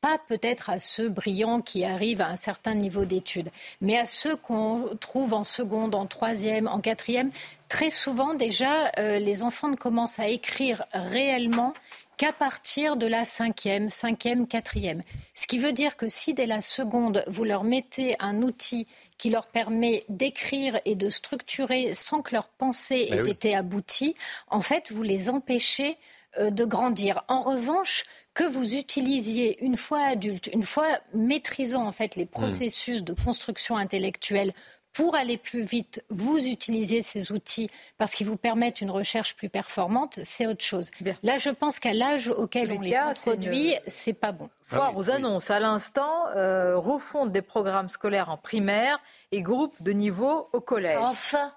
pas peut-être à ceux brillants qui arrivent à un certain niveau d'études, mais à ceux qu'on trouve en seconde, en troisième, en quatrième. Très souvent, déjà, euh, les enfants ne commencent à écrire réellement qu'à partir de la cinquième, cinquième, quatrième. Ce qui veut dire que si dès la seconde, vous leur mettez un outil qui leur permet d'écrire et de structurer sans que leur pensée ben ait été aboutie, en fait, vous les empêchez euh, de grandir. En revanche, que vous utilisiez une fois adulte, une fois maîtrisant en fait les hmm. processus de construction intellectuelle pour aller plus vite, vous utilisez ces outils parce qu'ils vous permettent une recherche plus performante, c'est autre chose. Là, je pense qu'à l'âge auquel on les produit, c'est pas bon. Foire aux annonces à l'instant, euh, refonte des programmes scolaires en primaire et groupe de niveau au collège. Enfin,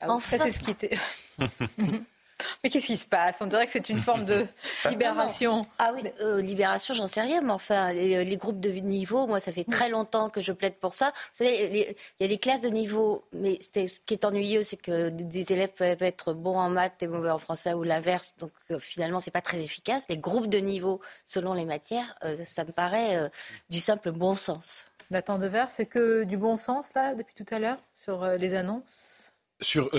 ah enfin. c'est ce qui était. Mais qu'est-ce qui se passe? On dirait que c'est une forme de libération. Ah oui, euh, libération, j'en sais rien, mais enfin, les, groupes de niveau, moi, ça fait très longtemps que je plaide pour ça. Vous savez, il y a des classes de niveau, mais ce qui est ennuyeux, c'est que des élèves peuvent être bons en maths et mauvais en français ou l'inverse, donc euh, finalement, c'est pas très efficace. Les groupes de niveau, selon les matières, euh, ça me paraît du simple bon sens. Nathan Devers, c'est que du bon sens, là, depuis tout à l'heure, sur les annonces? Sur,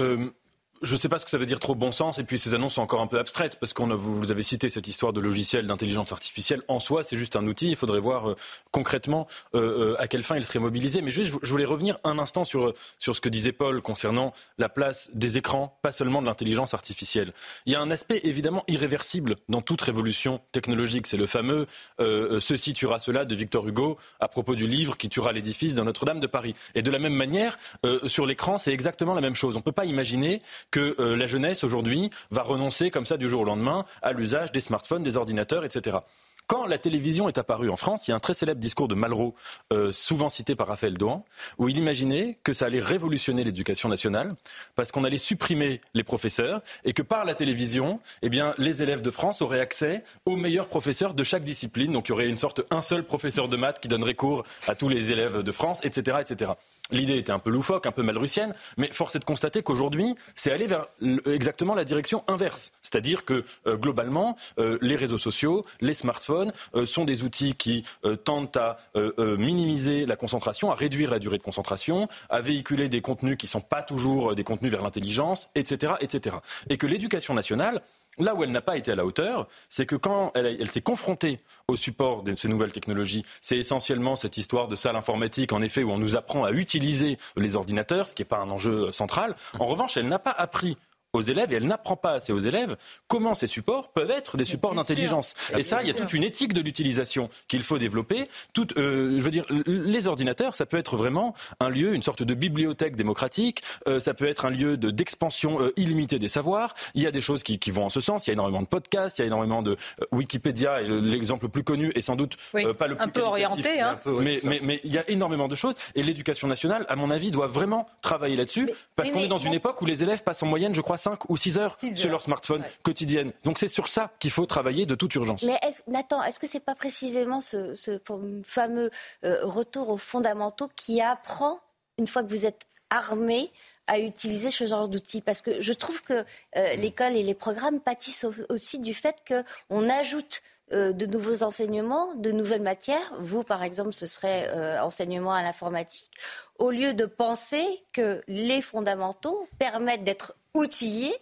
je ne sais pas ce que ça veut dire trop bon sens, et puis ces annonces sont encore un peu abstraites, parce qu'on vous avez cité cette histoire de logiciel d'intelligence artificielle. En soi, c'est juste un outil. Il faudrait voir euh, concrètement euh, euh, à quelle fin il serait mobilisé. Mais juste, je voulais revenir un instant sur, sur ce que disait Paul concernant la place des écrans, pas seulement de l'intelligence artificielle. Il y a un aspect évidemment irréversible dans toute révolution technologique. C'est le fameux Ceci tuera cela de Victor Hugo à propos du livre qui tuera l'édifice de Notre-Dame de Paris. Et de la même manière, sur l'écran, c'est exactement la même chose. On ne peut pas imaginer que euh, la jeunesse aujourd'hui va renoncer comme ça du jour au lendemain à l'usage des smartphones, des ordinateurs, etc. Quand la télévision est apparue en France, il y a un très célèbre discours de Malraux, euh, souvent cité par Raphaël Dohan, où il imaginait que ça allait révolutionner l'éducation nationale, parce qu'on allait supprimer les professeurs, et que par la télévision, eh bien, les élèves de France auraient accès aux meilleurs professeurs de chaque discipline. Donc il y aurait une sorte, un seul professeur de maths qui donnerait cours à tous les élèves de France, etc. etc. L'idée était un peu loufoque, un peu malrussienne, mais force est de constater qu'aujourd'hui, c'est aller vers exactement la direction inverse. C'est-à-dire que euh, globalement, euh, les réseaux sociaux, les smartphones euh, sont des outils qui tentent à minimiser la concentration, à réduire la durée de concentration, à véhiculer des contenus qui ne sont pas toujours des contenus vers l'intelligence, etc., etc. Et que l'éducation nationale Là où elle n'a pas été à la hauteur, c'est que quand elle, s'est confrontée au support de ces nouvelles technologies, c'est essentiellement cette histoire de salle informatique, en effet, où on nous apprend à utiliser les ordinateurs, ce qui n'est pas un enjeu central. En revanche, elle n'a pas appris aux élèves et elle n'apprend pas assez aux élèves comment ces supports peuvent être des supports d'intelligence. Et ça, il y a toute une éthique de l'utilisation qu'il faut développer. Tout, euh, je veux dire, les ordinateurs, ça peut être vraiment un lieu, une sorte de bibliothèque démocratique. Euh, ça peut être un lieu de, d'expansion euh, illimitée des savoirs. Il y a des choses qui, qui, vont en ce sens. Il y a énormément de podcasts, il y a énormément de Wikipédia et l'exemple le plus connu et sans doute pas le plus un peu orienté, hein. mais, mais, mais, il y a énormément de choses. Et l'éducation nationale, à mon avis, doit vraiment travailler là-dessus parce qu'on est dans une époque où les élèves passent en moyenne, je crois, 5 ou 6 heures, sur leur smartphone quotidienne. Donc c'est sur ça qu'il faut travailler de toute urgence. Mais Nathan, est-ce que c'est pas précisément ce, fameux euh, retour aux fondamentaux qui apprend, une fois que vous êtes armé, à utiliser ce genre d'outils? Parce que je trouve que euh, l'école et les programmes pâtissent aussi du fait qu'on ajoute euh, de nouveaux enseignements, de nouvelles matières. Vous, par exemple, ce serait euh, enseignement à l'informatique. Au lieu de penser que les fondamentaux permettent d'être outillés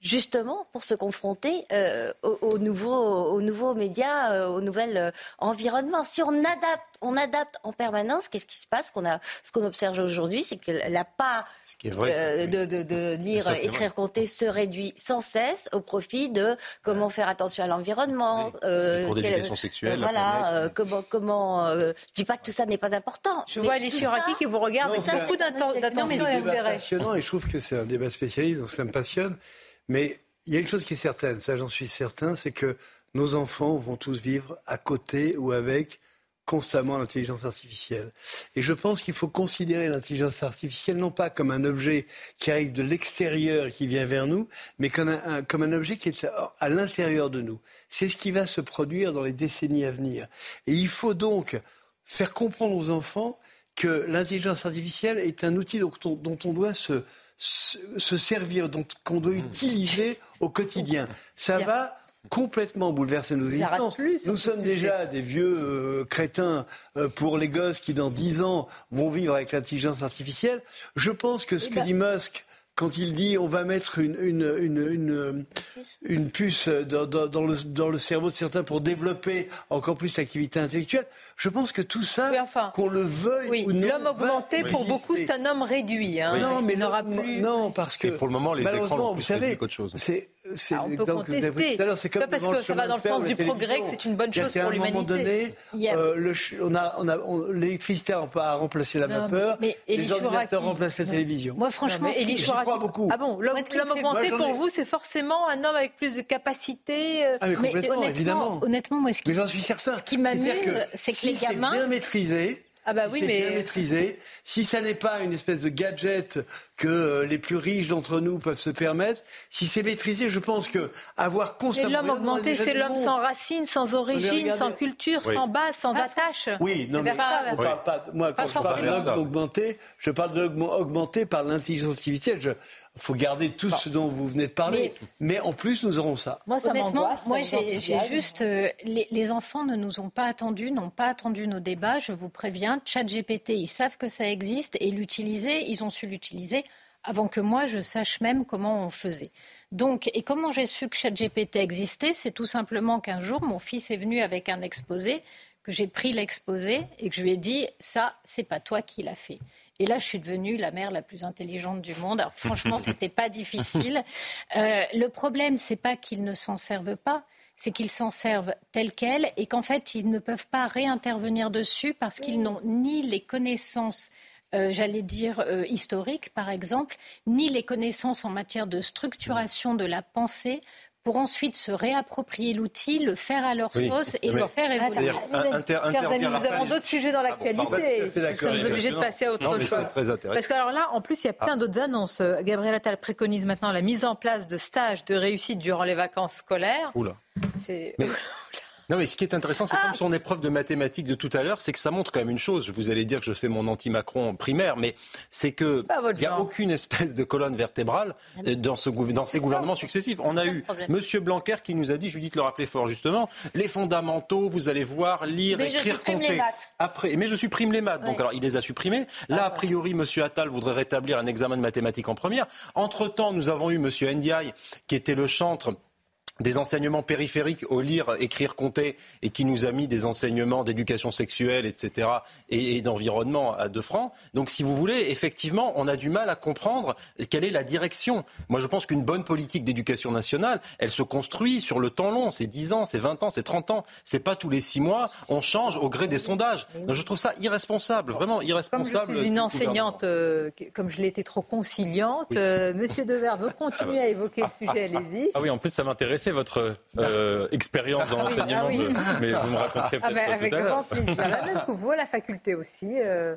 justement pour se confronter euh, aux, nouveaux, nouveaux médias, euh, aux nouveaux euh, environnements. Si on adapte, on adapte en permanence, qu'est-ce qui se passe qu'on a, Ce qu'on observe aujourd'hui, c'est que la part de, de, lire, écrire, compter se réduit sans cesse au profit de comment faire attention à l'environnement. pour d'éducation sexuelle. voilà, comment... comment je dis pas que tout ça n'est pas important. Je vois les Chiraki qui vous regardent avec beaucoup d'attention et d'intérêt. passionnant et je trouve que c'est un débat spécialiste, donc ça me passionne. Mais il y a une chose qui est certaine, ça j'en suis certain, c'est que nos enfants vont tous vivre à côté ou avec constamment l'intelligence artificielle. Et je pense qu'il faut considérer l'intelligence artificielle non pas comme un objet qui arrive de l'extérieur et qui vient vers nous, mais comme un, objet qui est à l'intérieur de nous. C'est ce qui va se produire dans les décennies à venir. Et il faut donc faire comprendre aux enfants que l'intelligence artificielle est un outil dont on doit se, se servir, qu'on doit hmm. utiliser au quotidien. Ça va complètement bouleverser nos existences. Nous sommes déjà des vieux euh, crétins euh, pour les gosses qui, dans dix ans, vont vivre avec l'intelligence artificielle. Je pense que ce eh que ben dit Musk quand il dit on va mettre une, une, une, une, puce dans, dans, le, dans, le, cerveau de certains pour développer encore plus l'activité intellectuelle, je pense que tout ça, qu'on le veuille ou non, l'homme augmenté pour beaucoup c'est un homme réduit. Hein, non, mais n'aura plus. Non, parce que pour le moment les écrans vous savez, qu'autre chose. C'est c'est ah, tout à l'heure. C'est comme parce que ça va dans le sens du progrès, que c'est une bonne chose pour l'humanité. À un moment donné, euh, on a, on a, l'électricité a remplacé la vapeur, les ordinateurs remplacent la télévision. Moi, franchement, j'y crois beaucoup. Ah bon, l'homme augmenté pour vous, c'est forcément un homme avec plus de capacité. Euh, ah, mais honnêtement, honnêtement, moi, ce qui, mais j'en suis certain. Ce qui m'amuse, c'est que les gamins. bien maîtrisé. Ah bah oui, mais... bien maîtrisé. Si ça n'est pas une espèce de gadget que euh, les plus riches d'entre nous peuvent se permettre, si c'est maîtrisé, je pense que avoir constamment... l'homme augmenté, c'est l'homme sans racines, sans origine, sans culture, sans base, sans attache. Oui, non mais on parle pas, moi quand je parle d'homme augmenté, je parle d'homme augmenté par l'intelligence artificielle. Je, il faut garder tout ce dont vous venez de parler. Mais, en plus, nous aurons ça. Moi, ça Honnêtement, moi, j'ai juste. Euh, les, enfants ne nous ont pas attendus, n'ont pas attendu nos débats. Je vous préviens, ChatGPT, ils savent que ça existe et l'utiliser, ils ont su l'utiliser avant que moi je sache même comment on faisait. Donc, et comment j'ai su que ChatGPT existait? C'est tout simplement qu'un jour, mon fils est venu avec un exposé, que j'ai pris l'exposé et que je lui ai dit ça, c'est pas toi qui l'as fait. Et là, je suis devenue la mère la plus intelligente du monde. Alors, franchement, c'était pas difficile. Euh, le problème, c'est pas qu'ils ne s'en servent pas, c'est qu'ils s'en servent tel quel et qu'en fait, ils ne peuvent pas réintervenir dessus parce qu'ils n'ont ni les connaissances euh, j'allais dire, euh, historiques, par exemple, ni les connaissances en matière de structuration de la pensée pour ensuite se réapproprier l'outil, le faire à leur sauce et le faire évoluer. Chers amis, nous avons d'autres sujets dans l'actualité. nous sommes obligés de passer à autre chose. Parce que alors là, en plus, il y a plein ah. d'autres annonces. Gabriel Attal préconise maintenant la mise en place de stages de réussite durant les vacances scolaires. Oula. C'est... Non, mais ce qui est intéressant, c'est comme son épreuve de mathématiques de tout à l'heure, c'est que ça montre quand même une chose. Vous allez dire que je fais mon anti-Macron primaire, mais c'est que il n'y a aucune espèce de colonne vertébrale euh, dans, ce, dans ces gouvernements successifs. On a eu M. Blanquer qui nous a dit, Judith le rappelait fort justement, les fondamentaux, vous allez voir, lire, mais écrire, compter. Les Après, mais je supprime les maths. Donc alors, il les a supprimés. Là, a priori, M. Attal voudrait rétablir un examen de mathématiques en première. Entre-temps, nous avons eu M. Ndiaye, qui était le chantre des enseignements périphériques au lire, écrire, compter, et qui nous a mis des enseignements d'éducation sexuelle, etc., et, d'environnement à deux francs. Donc, si vous voulez, effectivement, on a du mal à comprendre quelle est la direction. Moi, je pense qu'une bonne politique d'éducation nationale, elle se construit sur le temps long. C'est 10 ans, c'est 20 ans, c'est 30 ans. C'est pas tous les 6 mois, on change au gré des sondages. Donc, je trouve ça irresponsable, vraiment irresponsable. Comme je suis une enseignante, euh, comme je l'ai été trop conciliante, euh, Monsieur Dever veut continuer à évoquer le sujet, allez-y. Ah oui, en plus, ça m'intéressait votre euh, expérience dans ah l'enseignement, mais vous me raconterez ah peut-être ah tout avec à l'heure. Avec grand plaisir. La même que vous, à la faculté aussi. Euh,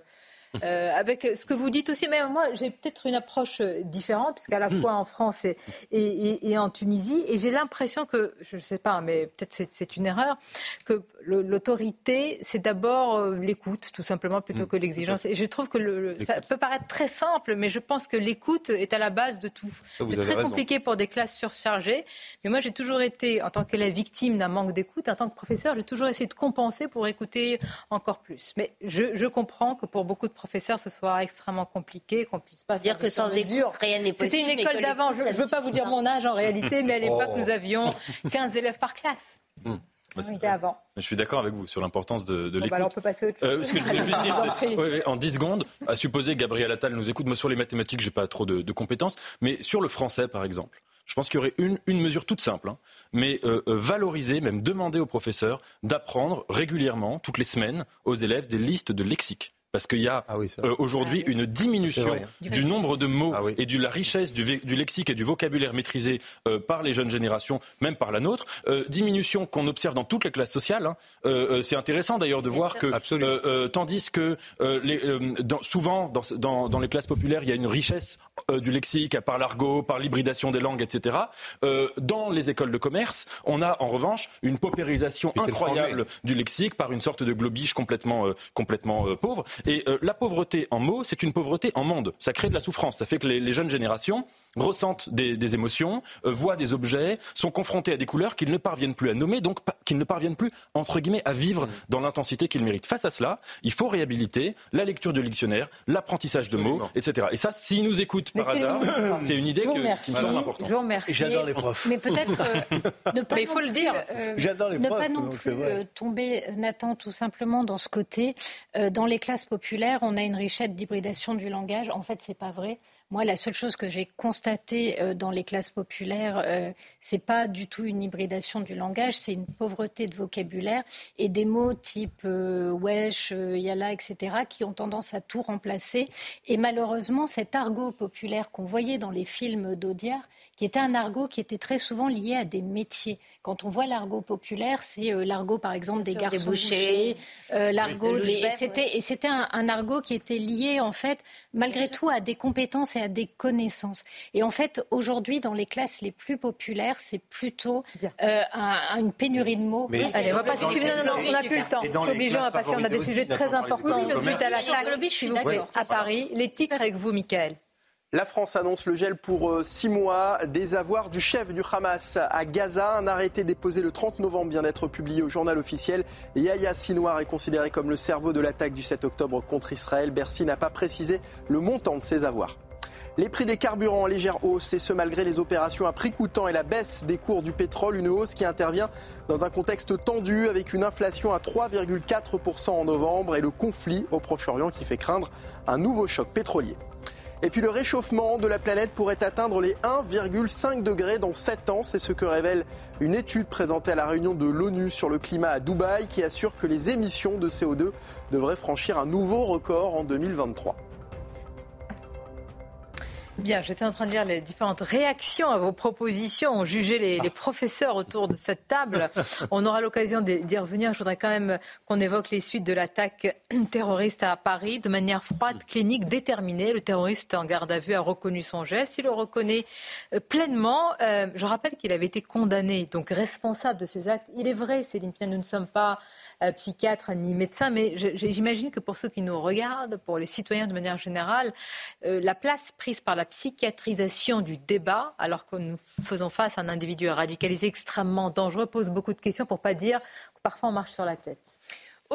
euh, avec ce que vous dites aussi. Mais moi, j'ai peut-être une approche différente, puisqu'à la hmm. fois en France et, et, en Tunisie, et j'ai l'impression que, je ne sais pas, mais peut-être c'est une erreur, que l'autorité, c'est d'abord l'écoute, tout simplement, plutôt hmm. que l'exigence. Et je trouve que le, ça peut paraître très simple, mais je pense que l'écoute est à la base de tout. C'est très compliqué pour des classes surchargées. Mais moi, j'ai toujours été, en tant que la victime d'un manque d'écoute, en tant que professeur, j'ai toujours essayé de compenser pour écouter encore plus. Mais je, comprends que pour beaucoup de professeurs, ce soit extrêmement compliqué, qu'on puisse pas dire que sans écoute, rien n'est possible. C'était une école d'avant. Je ne veux pas vous dire mon âge en réalité, mais à l'époque, oh. nous avions 15 élèves par classe. Hmm. C'était avant. Je suis d'accord avec vous sur l'importance de, de l'écoute. Bah alors on peut passer autre chose. Euh, ce que je dire, en 10 secondes, à supposer que Gabriel Attal nous écoute, moi sur les mathématiques, j'ai pas trop de, de compétences, mais sur le français, par exemple. Je pense qu'il y aurait une, une mesure toute simple, hein, mais euh, euh, valoriser, même demander aux professeurs d'apprendre régulièrement, toutes les semaines, aux élèves des listes de lexique parce qu'il y a ah euh, aujourd'hui ah une diminution du nombre de mots ah et de la richesse du, lexique et du vocabulaire maîtrisé euh, par les jeunes générations, même par la nôtre. Euh, diminution qu'on observe dans toutes les classes sociales. Hein. c'est intéressant d'ailleurs de voir que, tandis que les, souvent dans, dans, les classes populaires, il y a une richesse du lexique par l'argot, par l'hybridation des langues, etc. dans les écoles de commerce, on a en revanche une paupérisation incroyable du lexique par une sorte de globiche complètement, complètement pauvre. Et euh, la pauvreté en mots, c'est une pauvreté en monde. Ça crée de la souffrance. Ça fait que les, jeunes générations ressentent des, émotions, euh, voient des objets, sont confrontés à des couleurs qu'ils ne parviennent plus à nommer, donc qu'ils ne parviennent plus, entre guillemets, à vivre dans l'intensité qu'ils méritent. Face à cela, il faut réhabiliter la lecture du dictionnaire, l'apprentissage de mots, etc. Et ça, s'ils nous écoutent par hasard, c'est une idée qui me semble importante. Je vous remercie. J'adore les profs. Mais peut-être euh, ne pas, il faut le dire. J'adore les ne pas non plus tomber, Nathan, tout simplement dans ce côté, dans les classes on a une richesse d'hybridation du langage. En fait, c'est pas vrai. Moi, la seule chose que j'ai constatée euh, dans les classes populaires, euh, c'est pas du tout une hybridation du langage, c'est une pauvreté de vocabulaire et des mots type euh, wesh, yala, etc., qui ont tendance à tout remplacer. Et malheureusement, cet argot populaire qu'on voyait dans les films d'Audiard, qui était un argot qui était très souvent lié à des métiers. Quand on voit l'argot populaire, c'est euh, l'argot, par exemple, des garçons bouchers, euh, l'argot des... Et c'était un, argot qui était lié, en fait, malgré tout, à des compétences et à des connaissances. Et en fait, aujourd'hui, dans les classes les plus populaires, c'est plutôt euh, une pénurie de mots. Mais Allez, on va passer. Non, non, on n'a plus le temps. Obligeant à passer. On a des sujets très importants suite à l'attaque à Paris. Les titres avec vous, Michael. La France annonce le gel pour euh, six mois des avoirs du chef du Hamas à Gaza. Un arrêté déposé le 30 novembre vient d'être publié au journal officiel. Yahya Sinoir est considéré comme le cerveau de l'attaque du 7 octobre contre Israël. Bercy n'a pas précisé le montant de ses avoirs. Les prix des carburants en légère hausse, et ce malgré les opérations à prix coûtant et la baisse des cours du pétrole, une hausse qui intervient dans un contexte tendu avec une inflation à 3,4% en novembre et le conflit au Proche-Orient qui fait craindre un nouveau choc pétrolier. Et puis le réchauffement de la planète pourrait atteindre les 1,5 degrés dans 7 ans. C'est ce que révèle une étude présentée à la réunion de l'ONU sur le climat à Dubaï qui assure que les émissions de CO2 devraient franchir un nouveau record en 2023. Bien, j'étais en train de lire les différentes réactions à vos propositions. On jugeait les, les professeurs autour de cette table. On aura l'occasion d'y revenir. Je voudrais quand même qu'on évoque les suites de l'attaque terroriste à Paris de manière froide, clinique, déterminée. Le terroriste en garde à vue a reconnu son geste. Il le reconnaît euh, pleinement. Euh, je rappelle qu'il avait été condamné, donc responsable de ces actes. Il est vrai, Céline Pien, nous ne sommes pas psychiatre ni médecin, mais j'imagine que pour ceux qui nous regardent, pour les citoyens de manière générale, euh, la place prise par la psychiatrisation du débat, alors que nous faisons face à un individu radicalisé extrêmement dangereux, pose beaucoup de questions pour pas dire que parfois on marche sur la tête.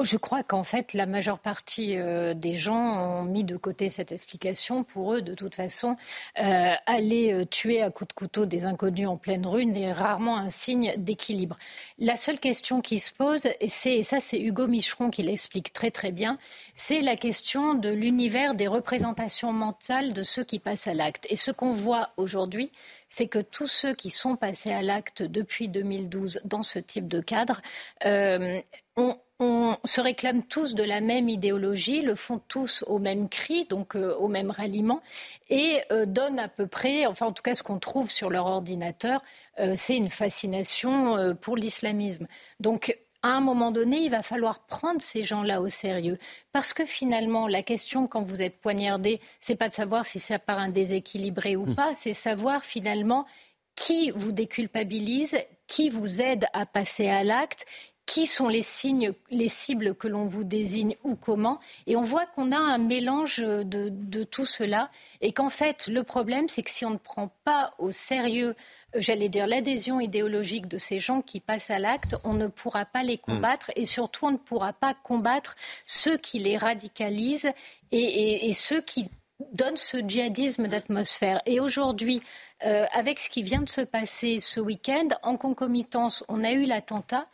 Oh, je crois qu'en fait, la majeure partie euh, des gens ont mis de côté cette explication. Pour eux, de toute façon, euh, aller euh, tuer à coups de couteau des inconnus en pleine rue n'est rarement un signe d'équilibre. La seule question qui se pose, et, ça c'est Hugo Micheron qui l'explique très très bien, c'est la question de l'univers des représentations mentales de ceux qui passent à l'acte. Et ce qu'on voit aujourd'hui, c'est que tous ceux qui sont passés à l'acte depuis 2012 dans ce type de cadre ont on se réclame tous de la même idéologie, le font tous au même cri, donc euh, au même ralliement, et euh, donnent à peu près, enfin en tout cas ce qu'on trouve sur leur ordinateur, euh, c'est une fascination pour l'islamisme. Donc à un moment donné, il va falloir prendre ces gens-là au sérieux. Parce que finalement, la question quand vous êtes poignardé, c'est pas de savoir si ça part un déséquilibré ou hmm. pas, c'est savoir finalement qui vous déculpabilise, qui vous aide à passer à l'acte, qui sont les signes, les cibles que l'on vous désigne ou comment. Et on voit qu'on a un mélange de, de tout cela et qu'en fait, le problème, c'est que si on ne prend pas au sérieux euh, j'allais dire, l'adhésion idéologique de ces gens qui passent à l'acte, on ne pourra pas les hmm. combattre et surtout on ne pourra pas combattre ceux qui les radicalisent et, ceux qui donnent ce djihadisme d'atmosphère. Et aujourd'hui, euh, avec ce qui vient de se passer ce week-end, en concomitance, on a eu l'attentat.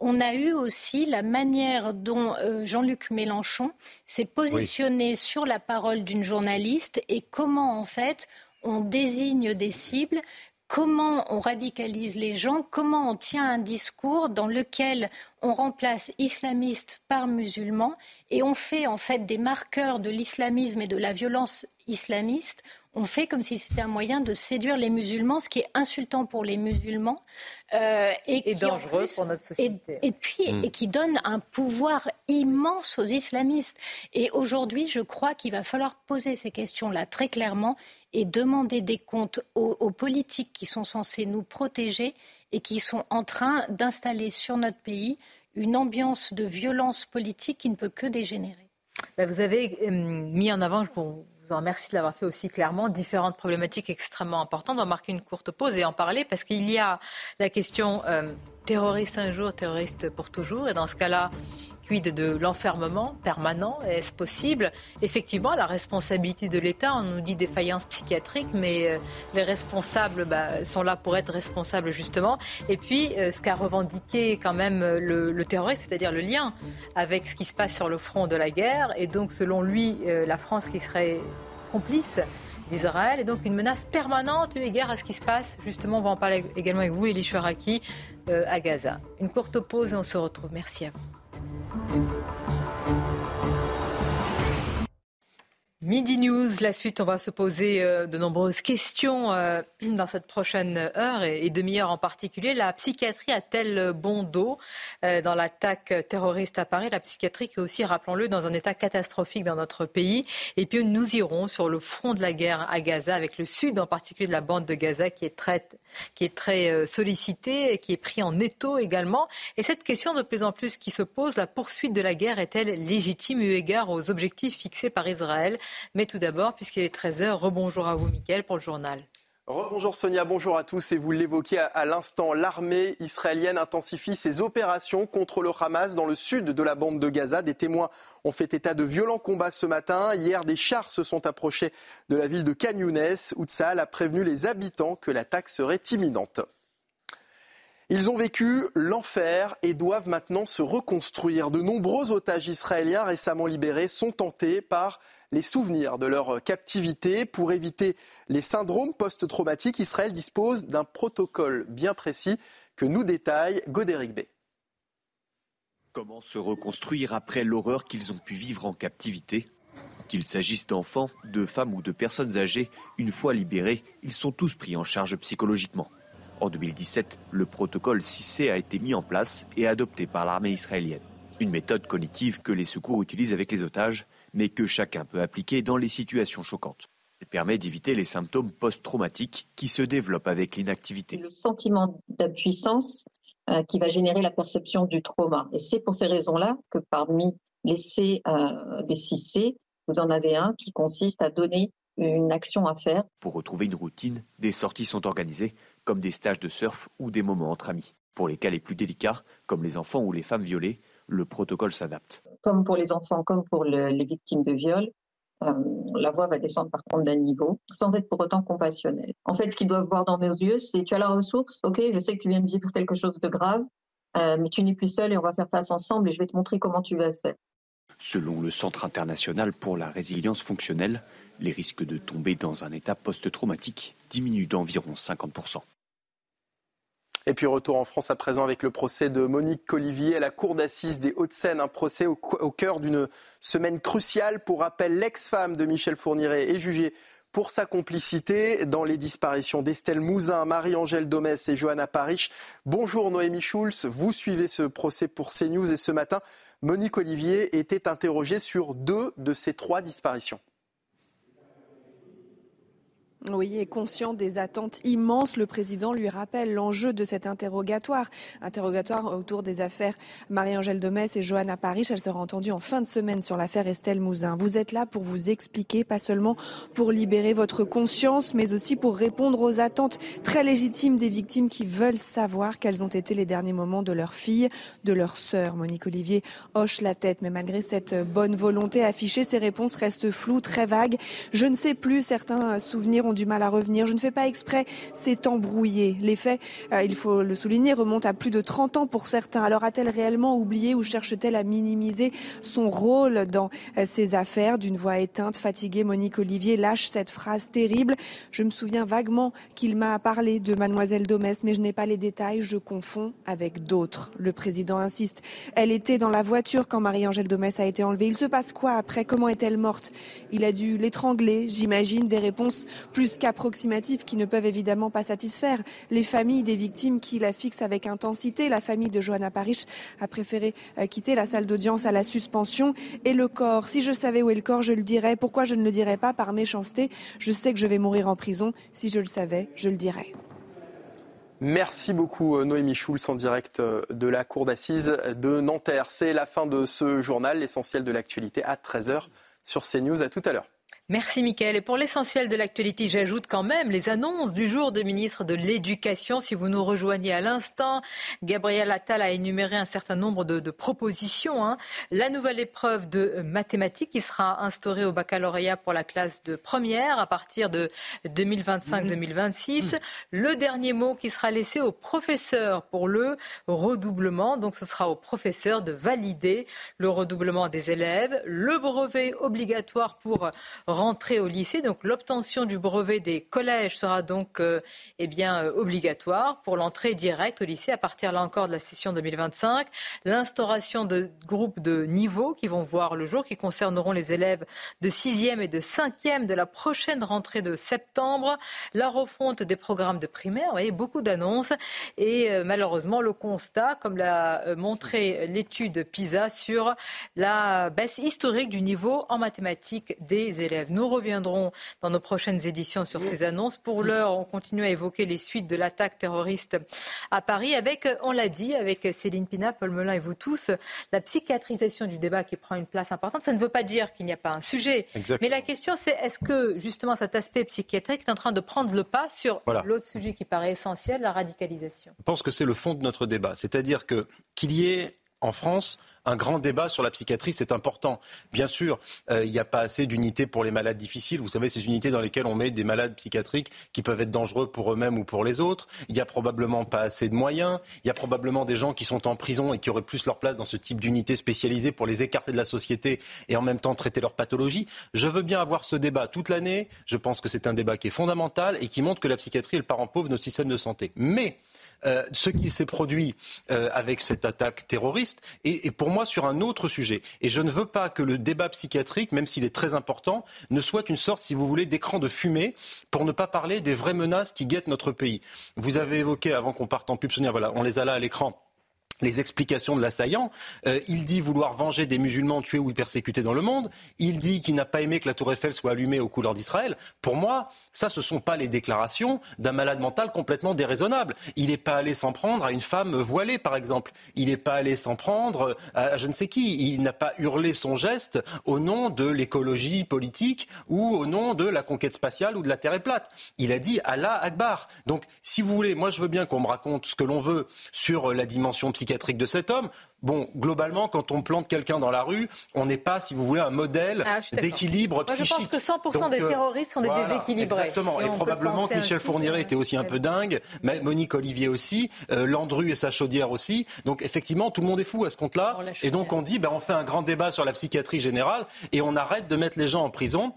On a eu aussi la manière dont euh, Jean-Luc Mélenchon s'est positionné sur la parole d'une journaliste et comment en fait on désigne des cibles comment on radicalise les gens, comment on tient un discours dans lequel on remplace islamiste par musulman et on fait en fait des marqueurs de l'islamisme et de la violence islamiste. On fait comme si c'était un moyen de séduire les musulmans, ce qui est insultant pour les musulmans. Euh, et, dangereux pour notre société. Et, puis, hmm. et qui donne un pouvoir immense aux islamistes. Et aujourd'hui, je crois qu'il va falloir poser ces questions-là très clairement et demander des comptes aux, politiques qui sont censés nous protéger et qui sont en train d'installer sur notre pays une ambiance de violence politique qui ne peut que dégénérer. Ben, vous avez euh, mis en avant, je vous en remercie de l'avoir fait aussi clairement, différentes problématiques extrêmement importantes. On va marquer une courte pause et en parler parce qu'il y a la question euh, terroriste un jour, terroriste pour toujours. Et dans ce cas-là, de l'enfermement permanent? Est-ce possible? Effectivement, la responsabilité de l'État, on nous dit défaillance psychiatrique, mais euh, les responsables bah, sont là pour être responsables justement. Et puis, euh, ce qu'a revendiqué quand même euh, le, terroriste, c'est-à-dire le lien avec ce qui se passe sur le front de la guerre, et donc selon lui, la France qui serait complice d'Israël, et donc une menace permanente eu égard à ce qui se passe. Justement, on va en parler également avec vous, Elie Chouaraki, à Gaza. Une courte pause et on se retrouve. Merci à vous. Thank you. Midi News, la suite, on va se poser euh, de nombreuses questions euh, dans cette prochaine heure et, demi-heure en particulier. La psychiatrie a-t-elle bon dos euh, dans l'attaque terroriste à Paris? La psychiatrie qui est aussi, rappelons-le, dans un état catastrophique dans notre pays. Et puis nous irons sur le front de la guerre à Gaza, avec le sud en particulier de la bande de Gaza qui est très, qui et qui est pris en étau également. Et cette question de plus en plus qui se pose, la poursuite de la guerre est-elle légitime eu égard aux objectifs fixés par Israël? Mais tout d'abord, puisqu'il est 13h, rebonjour à vous, Mickaël, pour le journal. Rebonjour Sonia, bonjour à tous. Et vous l'évoquiez à, l'instant, l'armée israélienne intensifie ses opérations contre le Hamas dans le sud de la bande de Gaza. Des témoins ont fait état de violents combats ce matin. Hier, des chars se sont approchés de la ville de Kanyounes. Outsal a prévenu les habitants que l'attaque serait imminente. Ils ont vécu l'enfer et doivent maintenant se reconstruire. De nombreux otages israéliens récemment libérés sont tentés par les souvenirs de leur captivité. Pour éviter les syndromes post-traumatiques, Israël dispose d'un protocole bien précis que nous détaille Godéric B. Comment se reconstruire après l'horreur qu'ils ont pu vivre en captivité? Qu'il s'agisse d'enfants, de femmes ou de personnes âgées, une fois libérés, ils sont tous pris en charge psychologiquement. En 2017, le protocole 6C a été mis en place et adopté par l'armée israélienne. Une méthode cognitive que les secours utilisent avec les otages mais que chacun peut appliquer dans les situations choquantes. Elle permet d'éviter les symptômes post-traumatiques qui se développent avec l'inactivité. Le sentiment d'impuissance euh, qui va générer la perception du trauma. Et c'est pour ces raisons-là que parmi les C euh, des 6C, vous en avez un qui consiste à donner une action à faire. Pour retrouver une routine, des sorties sont organisées, comme des stages de surf ou des moments entre amis. Pour les cas les plus délicats, comme les enfants ou les femmes violées, le protocole s'adapte comme pour les enfants, comme pour les victimes de viol, euh, la voix va descendre par contre d'un niveau, sans être pour autant compassionnelle. En fait, ce qu'ils doivent voir dans nos yeux, c'est tu as la ressource, ok, je sais que tu viens de vivre quelque chose de grave, euh, mais tu n'es plus seul et on va faire face ensemble et je vais te montrer comment tu vas faire. Selon le Centre international pour la résilience fonctionnelle, les risques de tomber dans un état post-traumatique diminuent d'environ 50%. Et puis retour en France à présent avec le procès de Monique Collivier à la cour d'assises des Hauts-de-Seine, un procès au, cœur d'une semaine cruciale. Pour rappel, l'ex-femme de Michel Fourniret est jugée pour sa complicité dans les disparitions d'Estelle Mouzin, Marie-Angèle Domès et Johanna Parich. Bonjour Noémie Schulz, vous suivez ce procès pour CNews et ce matin, Monique Olivier était interrogée sur deux de ces trois disparitions. Oui, et conscient des attentes immenses, le président lui rappelle l'enjeu de cet interrogatoire. Interrogatoire autour des affaires Marie-Angèle Domès et Johanna Paris. Elle sera entendue en fin de semaine sur l'affaire Estelle Mouzin. Vous êtes là pour vous expliquer, pas seulement pour libérer votre conscience, mais aussi pour répondre aux attentes très légitimes des victimes qui veulent savoir quels ont été les derniers moments de leur fille, de leur sœur. Monique Olivier hoche la tête, mais malgré cette bonne volonté affichée, ses réponses restent floues, très vagues. Je ne sais plus, certains souvenirs du mal à revenir. Je ne fais pas exprès, c'est embrouillé. Les faits, euh, il faut le souligner, remontent à plus de 30 ans pour certains. Alors a-t-elle réellement oublié ou cherche-t-elle à minimiser son rôle dans euh, ces affaires? D'une voix éteinte, fatiguée, Monique Olivier lâche cette phrase terrible. Je me souviens vaguement qu'il m'a parlé de mademoiselle Domès, mais je n'ai pas les détails, je confonds avec d'autres. Le président insiste. Elle était dans la voiture quand Marie-Angèle Domès a été enlevée. Il se passe quoi après? Comment est-elle morte? Il a dû l'étrangler, j'imagine, des réponses plus qu'approximatifs qui ne peuvent évidemment pas satisfaire les familles des victimes qui la fixent avec intensité. La famille de Johanna Parich a préféré euh, quitter la salle d'audience à la suspension. Et le corps, si je savais où est le corps, je le dirais. Pourquoi je ne le dirais pas? Par méchanceté Je sais que je vais mourir en prison. Si je le savais, je le dirais. Merci beaucoup euh, Noémie Schulz en direct euh, de la cour d'assises de Nanterre. C'est la fin de ce journal, l'essentiel de l'actualité à 13h sur CNews. À tout à l'heure. Merci Mickaël. Et pour l'essentiel de l'actualité, j'ajoute quand même les annonces du jour de ministre de l'Éducation. Si vous nous rejoignez à l'instant, Gabriel Attal a énuméré un certain nombre de, propositions. Hein. La nouvelle épreuve de mathématiques qui sera instaurée au baccalauréat pour la classe de première à partir de 2025-2026. Mmh. Le dernier mot qui sera laissé aux professeurs pour le redoublement. Donc ce sera aux professeurs de valider le redoublement des élèves. Le brevet obligatoire pour rentrer au lycée. Donc l'obtention du brevet des collèges sera donc euh, eh bien, euh, obligatoire pour l'entrée directe au lycée à partir là encore de la session 2025. L'instauration de groupes de niveau qui vont voir le jour, qui concerneront les élèves de 6e et de 5e de la prochaine rentrée de septembre. La refonte des programmes de primaire, vous voyez, beaucoup d'annonces. Et euh, malheureusement, le constat, comme l'a montré l'étude PISA, sur la baisse historique du niveau en mathématiques des élèves. Nous reviendrons dans nos prochaines éditions sur ces annonces. Pour l'heure, on continue à évoquer les suites de l'attaque terroriste à Paris avec, on l'a dit, avec Céline Pina, Paul Melun et vous tous, la psychiatrisation du débat qui prend une place importante. Ça ne veut pas dire qu'il n'y a pas un sujet. Mais la question, c'est est-ce que justement cet aspect psychiatrique est en train de prendre le pas sur l'autre sujet qui paraît essentiel, la radicalisation? Je pense que c'est le fond de notre débat. C'est-à-dire que qu'il y ait en France, un grand débat sur la psychiatrie, c'est important. Bien sûr, euh, il n'y a pas assez d'unités pour les malades difficiles. Vous savez, ces unités dans lesquelles on met des malades psychiatriques qui peuvent être dangereux pour eux-mêmes ou pour les autres. Il n'y a probablement pas assez de moyens. Il y a probablement des gens qui sont en prison et qui auraient plus leur place dans ce type d'unité spécialisée pour les écarter de la société et en même temps traiter leur pathologie. Je veux bien avoir ce débat toute l'année. Je pense que c'est un débat qui est fondamental et qui montre que la psychiatrie est le parent pauvre de notre système de santé. Mais euh, ce qui s'est produit euh, avec cette attaque terroriste est, pour moi sur un autre sujet. Et je ne veux pas que le débat psychiatrique, même s'il est très important, ne soit une sorte, si vous voulez, d'écran de fumée pour ne pas parler des vraies menaces qui guettent notre pays. Vous avez évoqué, avant qu'on parte en pub, voilà, on les a là à l'écran les explications de l'assaillant. Euh, il dit vouloir venger des musulmans tués ou persécutés dans le monde. Il dit qu'il n'a pas aimé que la tour Eiffel soit allumée aux couleurs d'Israël. Pour moi, ça, ce ne sont pas les déclarations d'un malade mental complètement déraisonnable. Il n'est pas allé s'en prendre à une femme voilée, par exemple. Il n'est pas allé s'en prendre à je ne sais qui. Il n'a pas hurlé son geste au nom de l'écologie politique ou au nom de la conquête spatiale ou de la Terre est plate. Il a dit Allah Akbar. Donc, si vous voulez, moi, je veux bien qu'on me raconte ce que l'on veut sur la dimension psychiatrique psychiatrique de cet homme. Bon, globalement, quand on plante quelqu'un dans la rue, on n'est pas, si vous voulez, un modèle ah, d'équilibre psychique. je pense que 100% des euh, terroristes sont des déséquilibrés. Exactement. Et, probablement que Michel Fourniret était aussi un peu dingue, mais Monique Olivier aussi, euh, Landru et sa chaudière aussi. Donc effectivement, tout le monde est fou à ce compte-là. Et donc on dit, ben, on fait un grand débat sur la psychiatrie générale et on arrête de mettre les gens en prison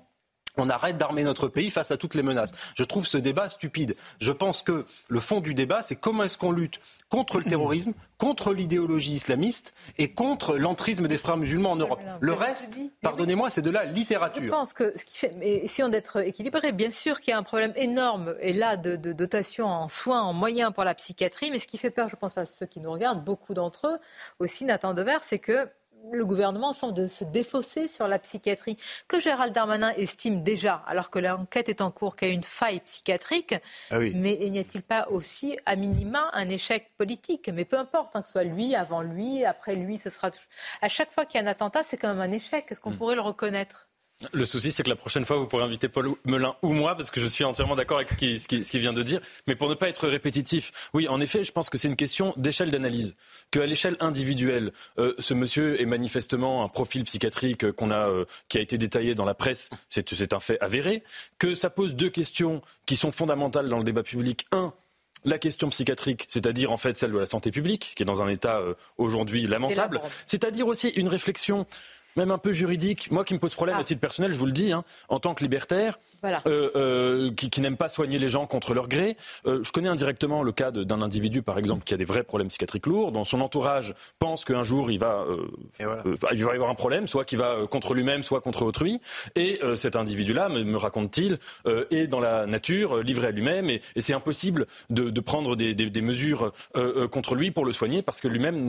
on arrête d'armer notre pays face à toutes les menaces. Je trouve ce débat stupide. Je pense que le fond du débat, c'est comment est-ce qu'on lutte contre le terrorisme, contre l'idéologie islamiste et contre l'entrisme des frères musulmans en Europe. Le reste, pardonnez-moi, c'est de la littérature. Je pense que ce qui fait, essayons d'être équilibré. Bien sûr qu'il y a un problème énorme, et là, de, de dotation en soins, en moyens pour la psychiatrie, mais ce qui fait peur, je pense à ceux qui nous regardent, beaucoup d'entre eux, aussi Nathan Dever, c'est que le gouvernement semble se défausser sur la psychiatrie, que Gérald Darmanin estime déjà, alors que l'enquête est en cours, qu'il y a une faille psychiatrique. Ah mais n'y a-t-il pas aussi, à minima, un échec politique? Mais peu importe, hein, que ce soit lui, avant lui, après lui, ce sera. À chaque fois qu'il y a un attentat, c'est quand même un échec. Est-ce qu'on hmm. pourrait le reconnaître? Le souci, c'est que la prochaine fois, vous pourrez inviter Paul Melun ou moi, parce que je suis entièrement d'accord avec ce qu'il ce vient de dire. Mais pour ne pas être répétitif, oui, en effet, je pense que c'est une question d'échelle d'analyse. Qu'à l'échelle individuelle, euh, ce monsieur est manifestement un profil psychiatrique qu'on a, euh, qui a été détaillé dans la presse, c'est un fait avéré. Que ça pose deux questions qui sont fondamentales dans le débat public. Un, la question psychiatrique, c'est-à-dire en fait celle de la santé publique, qui est dans un état euh, aujourd'hui lamentable. C'est-à-dire aussi une réflexion même un peu juridique. Moi qui me pose problème à ah. titre personnel, je vous le dis, hein, en tant que libertaire, euh, euh, qui, qui n'aime pas soigner les gens contre leur gré. Euh, je connais indirectement le cas d'un individu, par exemple, qui a des vrais problèmes psychiatriques lourds, dont son entourage pense qu'un jour il va, il va y avoir un problème, soit qu'il va contre lui-même, soit contre autrui. Et cet individu-là, me, me raconte-t-il, est dans la nature, livré à lui-même, et, et c'est impossible de, de, prendre des, des, des mesures contre lui pour le soigner parce que lui-même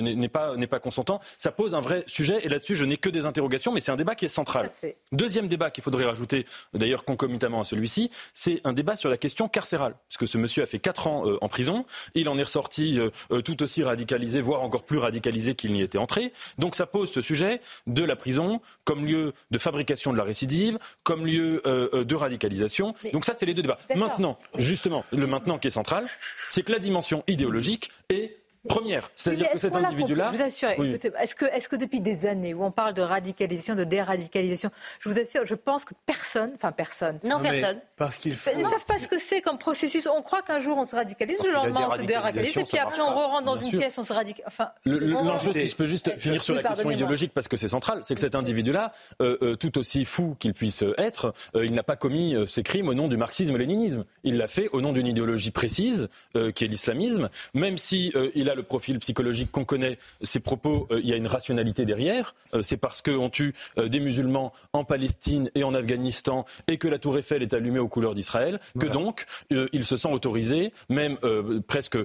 n'est pas, pas consentant. Ça pose un vrai sujet. Et là-dessus, je n'ai que des interrogations, mais c'est un débat qui est central. Deuxième débat qu'il faudrait rajouter, d'ailleurs concomitamment à celui-ci, c'est un débat sur la question carcérale. Parce que ce monsieur a fait 4 ans euh, en prison, il en est ressorti euh, euh, tout aussi radicalisé, voire encore plus radicalisé qu'il n'y était entré. Donc ça pose ce sujet de la prison comme lieu de fabrication de la récidive, comme lieu de radicalisation. Donc ça, c'est les deux débats. Maintenant, justement, le maintenant qui est central, c'est que la dimension idéologique est première. C'est-à-dire que cet individu-là. Je vous assure, est-ce que, est que depuis des années où on parle de radicalisation, de déradicalisation, je vous assure, je pense que personne, enfin personne. Non, personne. Parce qu'ils Ils ne savent pas ce que c'est comme processus. On croit qu'un jour on se radicalise, le lendemain on se déradicalise, et puis après on re rentre dans une pièce, on se radicalise. Enfin, L'enjeu, si je peux juste finir sur la question idéologique, parce que c'est central, c'est que cet individu-là, euh, euh, tout aussi fou qu'il puisse être, euh, il n'a pas commis ses crimes au nom du marxisme-léninisme. Il l'a fait au nom d'une idéologie précise, qui est l'islamisme, même si il a le profil psychologique qu'on connaît, ces propos, euh, il y a une rationalité derrière. Euh, c'est parce qu'on tue euh, des musulmans en Palestine et en Afghanistan et que la tour Eiffel est allumée aux couleurs d'Israël que donc il se sent autorisé, même presque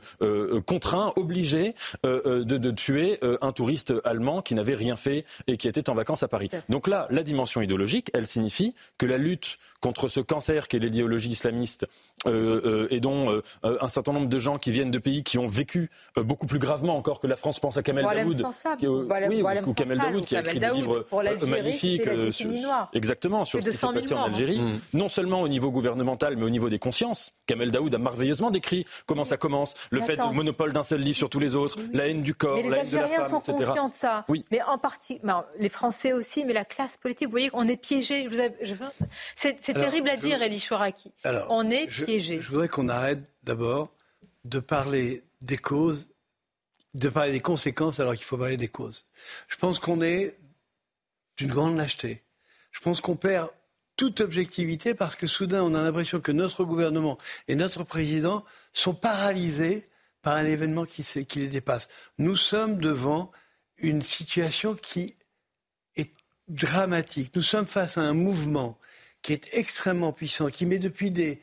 contraint, obligé de, tuer un touriste allemand qui n'avait rien fait et qui était en vacances à Paris. Donc là, la dimension idéologique, elle signifie que la lutte contre ce cancer qu'est l'idéologie islamiste et dont un certain nombre de gens qui viennent de pays qui ont vécu beaucoup beaucoup plus gravement encore que la France pense à Kamel Daoud. Qui, oui, ou, Kamel Daoud qui a écrit des livres magnifiques euh, exactement sur ce qui s'est passé en Algérie. Mm. Non seulement au niveau gouvernemental, mais au niveau des consciences. Kamel Daoud a merveilleusement décrit comment ça commence, le fait du monopole d'un seul livre sur tous les autres, la haine du corps, la haine de la femme, sont conscients de ça. Oui. Mais en partie, les Français aussi, mais la classe politique, vous voyez qu'on est piégé. C'est terrible à dire, Elie Chouaraki. On est piégé. Je voudrais qu'on arrête d'abord de parler des causes de parler des conséquences alors qu'il faut parler des causes. Je pense qu'on est d'une grande lâcheté. Je pense qu'on perd toute objectivité parce que soudain on a l'impression que notre gouvernement et notre président sont paralysés par un événement qui, qui les dépasse. Nous sommes devant une situation qui est dramatique. Nous sommes face à un mouvement qui est extrêmement puissant, qui met depuis des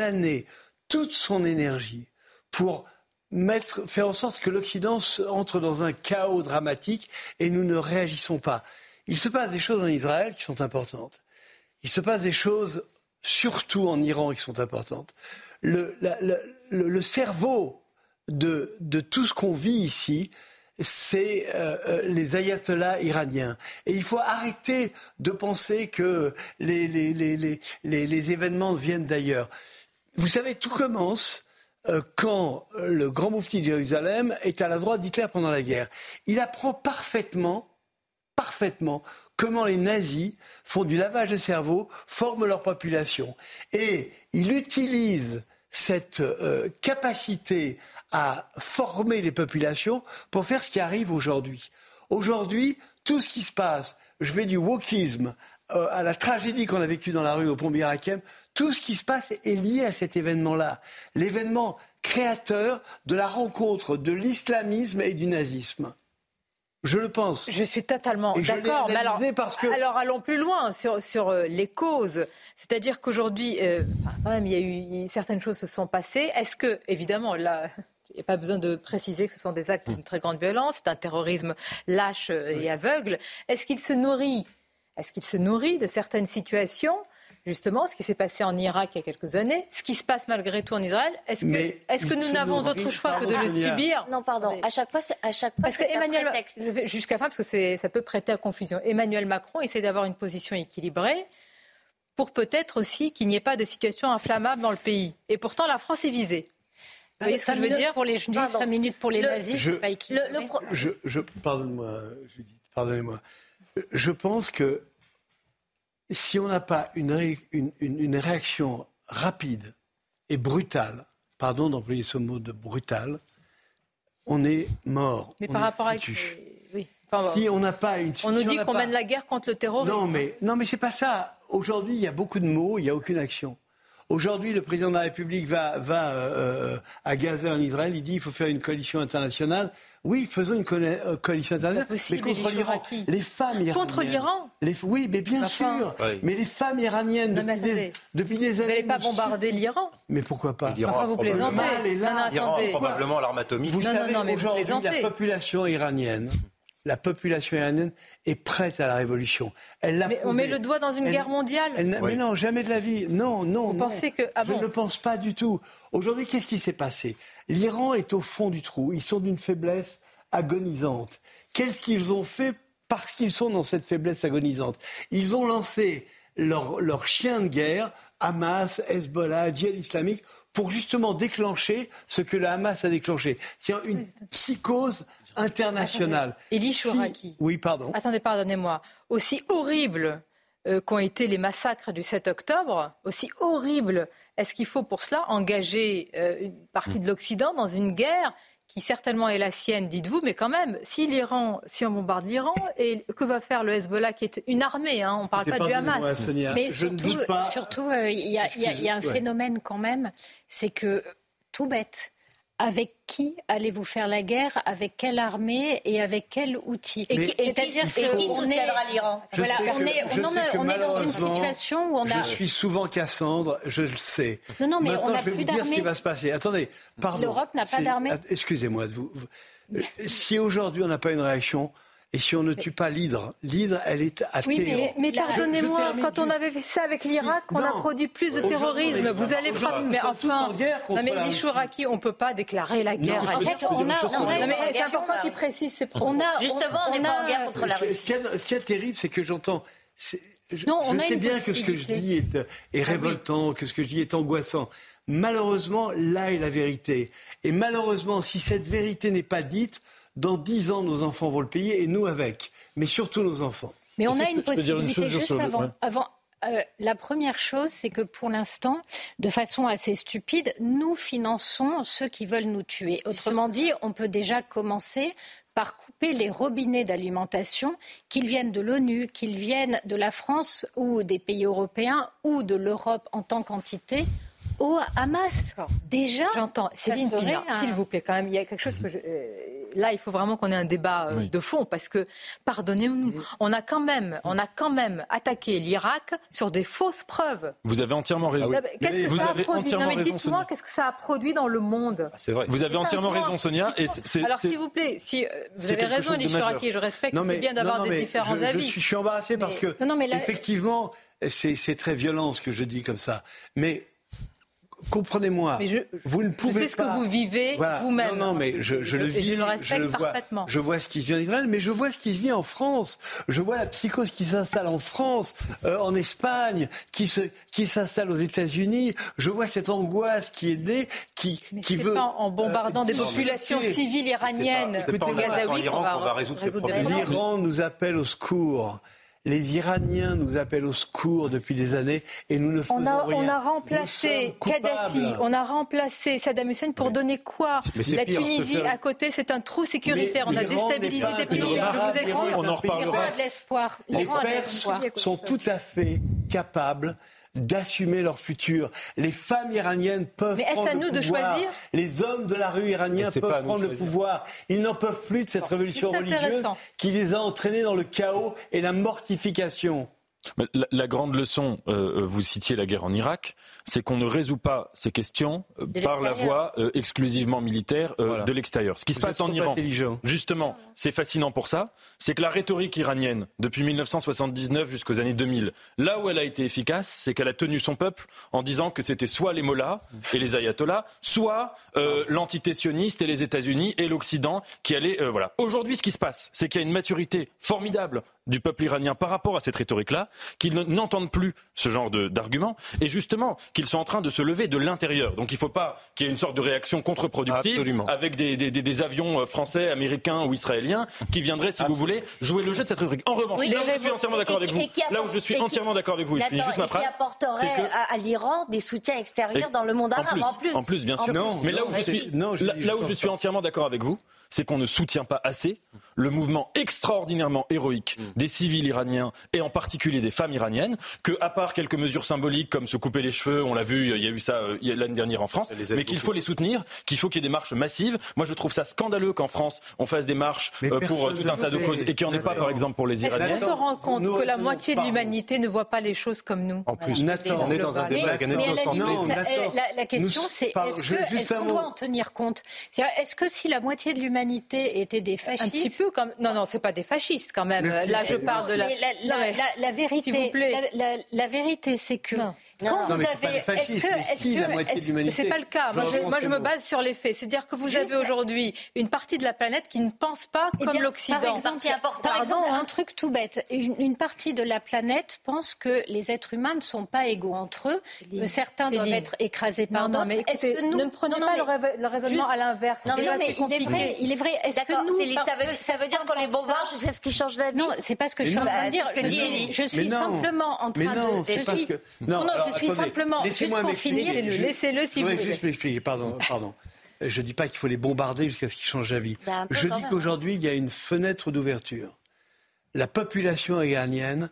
années toute son énergie pour mettre, faire en sorte que l'Occident entre dans un chaos dramatique et nous ne réagissons pas. Il se passe des choses en Israël qui sont importantes. Il se passe des choses surtout en Iran qui sont importantes. Le, cerveau de, tout ce qu'on vit ici, c'est euh, euh, les ayatollahs iraniens. Et il faut arrêter de penser que les, événements viennent d'ailleurs. Vous savez, tout commence quand euh, le grand moufti de Jérusalem est à la droite d'Hitler pendant la guerre. Il apprend parfaitement, parfaitement, comment les nazis font du lavage de cerveau, forment leur population. Et il utilise cette euh, capacité à former les populations pour faire ce qui arrive aujourd'hui. Aujourd'hui, tout ce qui se passe, je vais du wokisme euh, à la tragédie qu'on a vécue dans la rue au pont Birakem, tout ce qui se passe est lié à cet événement-là. L'événement créateur de la rencontre de l'islamisme et du nazisme. Je le pense. Je suis totalement d'accord. Mais alors, parce que... alors allons plus loin sur, sur euh, les causes. C'est-à-dire qu'aujourd'hui, euh, quand même, il y a eu certaines choses se sont passées. Est-ce que, évidemment, là, il n'y a pas besoin de préciser que ce sont des actes d'une très grande violence, c'est un terrorisme lâche et aveugle. Est-ce qu'il se nourrit? Est-ce qu'il se nourrit de certaines situations justement ce qui s'est passé en Irak il y a quelques années, ce qui se passe malgré tout en Israël. Est-ce que, est que nous n'avons d'autre choix que de le subir Non, pardon. À chaque fois, à chaque fois, parce que Emmanuel, je vais jusqu'à fin parce que ça peut prêter à confusion. Emmanuel Macron essaie d'avoir une position équilibrée pour peut-être aussi qu'il n'y ait pas de situation inflammable dans le pays. Et pourtant, la France est visée. Que je veux dire Pour les juifs, 5 minutes pour les nazis, je, pas équilibré. je, je, pardonne-moi, Judith, pardonnez-moi. Je pense que si on n'a pas une, une, réaction rapide et brutale, pardon d'employer ce mot de brutal, on est mort. Mais par rapport à oui. si on n'a pas une on nous dit qu'on mène la guerre contre le terrorisme. Non mais non mais c'est pas ça. Aujourd'hui, il y a beaucoup de mots, il n'y a aucune action. Aujourd'hui, le président de la République va, va euh, à Gaza en Israël. Il dit qu'il faut faire une coalition internationale. Oui, faisons une euh, coalition internationale. mais contre l'Iran. Les femmes iraniennes. Contre l'Iran Oui, mais bien sûr. Mais les femmes iraniennes, depuis, des, depuis, des, années. Vous n'allez pas bombarder l'Iran Mais pourquoi pas Enfin, vous plaisantez. L'Iran a probablement l'arme atomique. Vous savez, aujourd'hui, la population iranienne la population iranienne est prête à la révolution. Elle mais on met le doigt dans une guerre mondiale Mais non, jamais de la vie. Non, non. Vous pensez que. Ah Je ne pense pas du tout. Aujourd'hui, qu'est-ce qui s'est passé? L'Iran est au fond du trou. Ils sont d'une faiblesse agonisante. Qu'est-ce qu'ils ont fait parce qu'ils sont dans cette faiblesse agonisante? Ils ont lancé leur, leur chien de guerre, Hamas, Hezbollah, Djihad islamique, pour justement déclencher ce que le Hamas a déclenché. C'est une psychose international. Elie Chouraki. Oui, pardon. Attendez, pardonnez-moi. Aussi horrible euh, qu'ont été les massacres du 7 octobre, aussi horrible est-ce qu'il faut pour cela engager euh, une partie de l'Occident dans une guerre qui certainement est la sienne, dites-vous, mais quand même, si l'Iran, si on bombarde l'Iran, et que va faire le Hezbollah, qui est une armée, hein, on ne parle pas, du Hamas. mais surtout, euh, il y, a un phénomène quand même, c'est que tout bête, avec qui allez-vous faire la guerre, avec quelle armée et avec quel outil? C'est-à-dire qui soutiendra l'Iran? voilà, on, est, on, est, dans une situation où on a. Je suis souvent Cassandre, je le sais. Non, non, mais Maintenant, on a je vais plus vous dire ce qui va se passer. Attendez, pardon. L'Europe n'a pas d'armée. Excusez-moi de vous. Si aujourd'hui on n'a pas une réaction, et si on ne tue pas l'hydre, l'hydre, elle est à oui, Mais, mais pardonnez-moi, quand on avait fait ça avec l'Irak, on a produit plus de terrorisme. Vous allez frapper. Mais enfin, non, mais l'Ishouraki, on ne peut pas déclarer la guerre. en fait, on a. c'est important qu'il précise ses propos. On a, Justement, on n'est pas en guerre contre la Russie. Ce qui est terrible, c'est que j'entends. Je, non, sais bien que ce que je dis est, est ah révoltant, que ce que je dis est angoissant. Malheureusement, là est la vérité. Et malheureusement, si cette vérité n'est pas dite, dans dix ans, nos enfants vont le payer et nous avec. Mais surtout nos enfants. Mais on a une possibilité juste avant. avant euh, la première chose, c'est que pour l'instant, de façon assez stupide, nous finançons ceux qui veulent nous tuer. Autrement dit, on peut déjà commencer par couper les robinets d'alimentation, qu'ils viennent de l'ONU, qu'ils viennent de la France ou des pays européens ou de l'Europe en tant qu'entité au Hamas. Déjà, j'entends. Céline Pina, s'il vous plaît, quand même, il y a quelque chose que je, euh, là, il faut vraiment qu'on ait un débat euh, de fond parce que, pardonnez-nous, on a quand même, on a quand même attaqué l'Irak sur des fausses preuves. Vous avez entièrement raison. Qu'est-ce que ça a produit Non, mais dites-moi, qu'est-ce que ça a produit dans le monde ah, C'est vrai. Vous avez entièrement raison, Sonia. Et Alors, s'il vous plaît, si euh, vous avez raison, Chouraki, je respecte. C'est bien d'avoir des différents avis. Je suis embarrassé parce que, effectivement, c'est très violent ce que je dis comme ça. Mais comprenez-moi, vous ne pouvez je sais ce que vous vivez vous-même. Non, non, mais je, je, le vis, je le, le vois. Je vois ce qui se vit en Israël, mais je vois ce qui se vit en France. Je vois la psychose qui s'installe en France, euh, en Espagne, qui se, qui s'installe aux États-Unis. Je vois cette angoisse qui est née, qui, mais qui veut. Pas en bombardant des euh, populations civiles iraniennes, c'est pas, pas, en Iran qu'on va résoudre ces problèmes. L'Iran nous appelle au secours. Les Iraniens nous appellent au secours depuis des années et nous ne faisons on a, rien. On a remplacé Kadhafi, on a remplacé Saddam Hussein pour donner quoi La Tunisie à côté, c'est un trou sécuritaire. on a déstabilisé des pays. On en reparlera. Les Perses sont tout à fait capables d'assumer leur futur. Les femmes iraniennes peuvent prendre le pouvoir. de choisir Les hommes de la rue iranienne peuvent prendre le pouvoir. Ils n'en peuvent plus de cette révolution religieuse qui les a entraînés dans le chaos et la mortification. La, grande leçon, euh, euh, vous citiez la guerre en Irak, c'est qu'on ne résout pas ces questions euh, par la voie exclusivement militaire de l'extérieur. Ce qui se passe en Iran, justement, c'est fascinant pour ça, c'est que la rhétorique iranienne, depuis 1979 jusqu'aux années 2000, là où elle a été efficace, c'est qu'elle a tenu son peuple en disant que c'était soit les mollahs et les ayatollahs, soit l'entité sioniste et les États-Unis et l'Occident qui allaient. voilà. Aujourd'hui, ce qui se passe, c'est qu'il y a une maturité formidable du peuple iranien par rapport à cette rhétorique-là, qu'ils n'entendent plus ce genre d'arguments, et justement qu'ils sont en train de se lever de l'intérieur. Donc il ne faut pas qu'il y ait une sorte de réaction contre-productive avec des, des, des, avions euh, français, américains ou israéliens qui viendraient, si vous voulez, jouer le jeu de cette rhétorique. En revanche, là où je suis entièrement d'accord avec vous, là où je suis entièrement d'accord avec vous, je finis juste ma phrase. qui apporterait à, l'Iran des soutiens extérieurs dans le monde arabe, en plus. En plus, bien sûr. mais là où je suis, là où je suis entièrement d'accord avec vous, c'est qu'on ne soutient pas assez le mouvement extraordinairement héroïque mm. des civils iraniens et en particulier des femmes iraniennes, que à part quelques mesures symboliques comme se couper les cheveux, on l'a vu, il y a eu ça euh, l'année dernière en France, mais qu'il faut les soutenir, qu'il faut qu'il y ait des marches massives. Moi, je trouve ça scandaleux qu'en France on fasse des marches euh, pour euh, tout un tas de causes et qu'il n'y en ait pas, par exemple, pour les Iraniens. Est-ce qu'on se rend compte que la moitié de l'humanité ne voit pas les choses comme nous? En plus, on est dans un débat avec La question, c'est est-ce qu'on doit en tenir compte? Est-ce que si la moitié de l'humanité était des fascistes. Un petit peu comme. Non, non, c'est pas des fascistes quand même. Là, je parle de la. La, vérité, la, vérité, c'est que. Quand vous avez, est-ce que, de l'humanité. C'est pas le cas. Moi, je, me base sur les faits. C'est-à-dire que vous avez aujourd'hui une partie de la planète qui ne pense pas eh comme l'Occident. Par exemple, par exemple un truc tout bête. Une, partie de la planète pense que les êtres humains ne sont pas égaux entre eux. Que certains doivent être écrasés par d'autres. Est-ce que nous ne prenez pas le, raisonnement à l'inverse Non, mais, il est vrai. Il est vrai. Est-ce que nous, ça veut dire qu'on les bombarde jusqu'à ce qu'ils changent d'avis Non, c'est pas ce que je suis en train de dire. Je suis simplement en train de. Non, je suis simplement. Laissez-moi m'expliquer. Laissez-le si vous voulez. juste m'expliquer. Pardon, pardon. Je ne dis pas qu'il faut les bombarder jusqu'à ce qu'ils changent d'avis. Bah, je dis qu'aujourd'hui, il y a une fenêtre d'ouverture. La population iranienne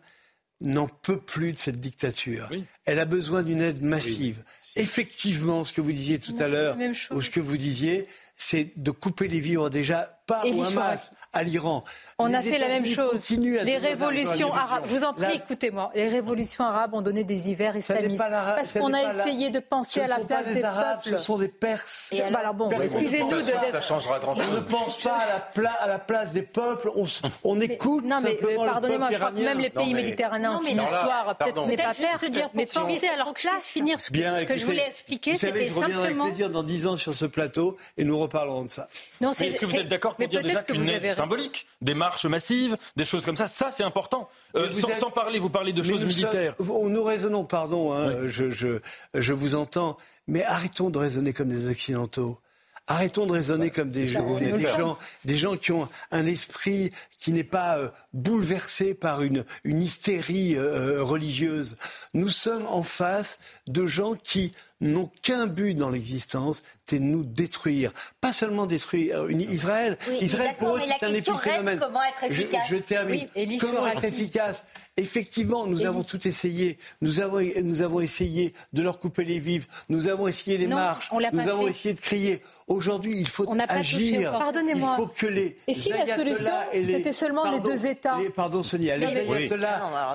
n'en peut plus de cette dictature. Elle a besoin d'une aide massive. Effectivement, ce que vous disiez tout à l'heure, ou ce que vous disiez, c'est de couper les vivres déjà, au Hamas, à l'Iran. On a fait la même chose. Les révolutions arabes, je vous en prie, écoutez-moi. Les révolutions arabes ont donné des hivers islamistes. parce qu'on a essayé de penser à la place des, Arabes, peuples. Ce sont des Perses. Et alors, bon, excusez-nous de. Ça changera grand chose. On ne pense pas à la, à la place des peuples. On, on écoute. Non, mais pardonnez-moi, je crois que même les pays méditerranéens ont une histoire. Peut-être n'est pas perse. Mais pensez à leur classe. finir ce que je voulais expliquer, c'était simplement. avec plaisir dans dix ans sur ce plateau et nous reparlerons de ça. Est-ce que vous êtes d'accord pour dire déjà qu'une aide symbolique, des marches massives, des choses comme ça. Ça, c'est important. Euh, sans, parler, vous parlez de choses militaires. nous raisonnons, pardon, hein, je, je, je vous entends, mais arrêtons de raisonner comme des Occidentaux. Arrêtons de raisonner comme des, gens, des gens qui ont un esprit qui n'est pas euh, bouleversé par une, une hystérie euh, religieuse. Nous sommes en face de gens qui n'ont qu'un but dans l'existence, c'est nous détruire. Pas seulement détruire Israël. Israël, pour eux, c'est un épiphénomène. Comment être efficace je, termine. comment être efficace Effectivement, nous avons tout essayé. Nous avons, nous avons essayé de leur couper les vivres. Nous avons essayé les marches. nous avons essayé de crier. Aujourd'hui, il faut agir. Pardonnez-moi. Il faut que les Et si la solution, c'était seulement les deux États Pardon, Sonia. Les